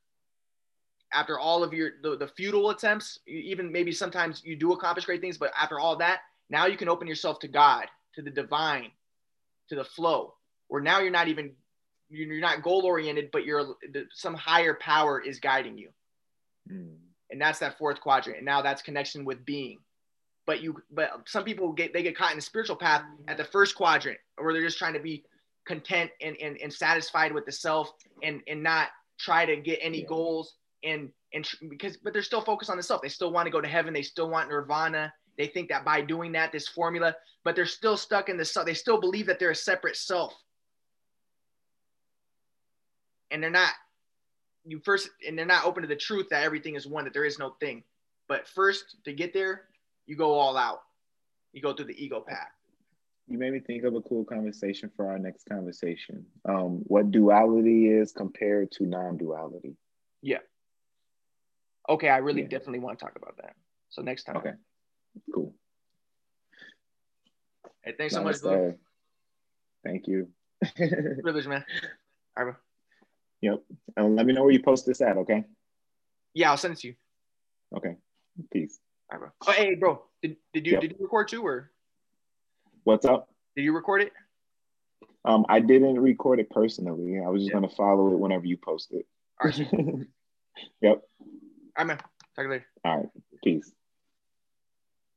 S2: after all of your the, the futile attempts, even maybe sometimes you do accomplish great things, but after all that, now you can open yourself to God, to the divine, to the flow, where now you're not even you're not goal oriented, but you're some higher power is guiding you. Mm. And that's that fourth quadrant. And now that's connection with being. But you but some people get they get caught in the spiritual path at the first quadrant where they're just trying to be content and, and, and satisfied with the self and, and not try to get any yeah. goals and and because but they're still focused on the self. They still want to go to heaven. They still want nirvana. They think that by doing that, this formula, but they're still stuck in the self. They still believe that they're a separate self. And they're not, you first, and they're not open to the truth that everything is one, that there is no thing. But first, to get there, you go all out. You go through the ego path.
S1: You made me think of a cool conversation for our next conversation. Um, what duality is compared to non duality.
S2: Yeah. Okay, I really yeah. definitely want to talk about that. So next time.
S1: Okay. Cool.
S2: Hey, thanks so much, Blu.
S1: Thank you.
S2: Privilege, man. All right, bro.
S1: Yep. And let me know where you post this at, okay?
S2: Yeah, I'll send it to you.
S1: Okay. Peace.
S2: All right, bro. Oh, hey, bro. Did, did you yep. did you record too or?
S1: What's up?
S2: Did you record it?
S1: Um, I didn't record it personally. I was just yeah. gonna follow it whenever you post it.
S2: All right.
S1: yep.
S2: All right, man. Talk to you later.
S1: All right. Peace.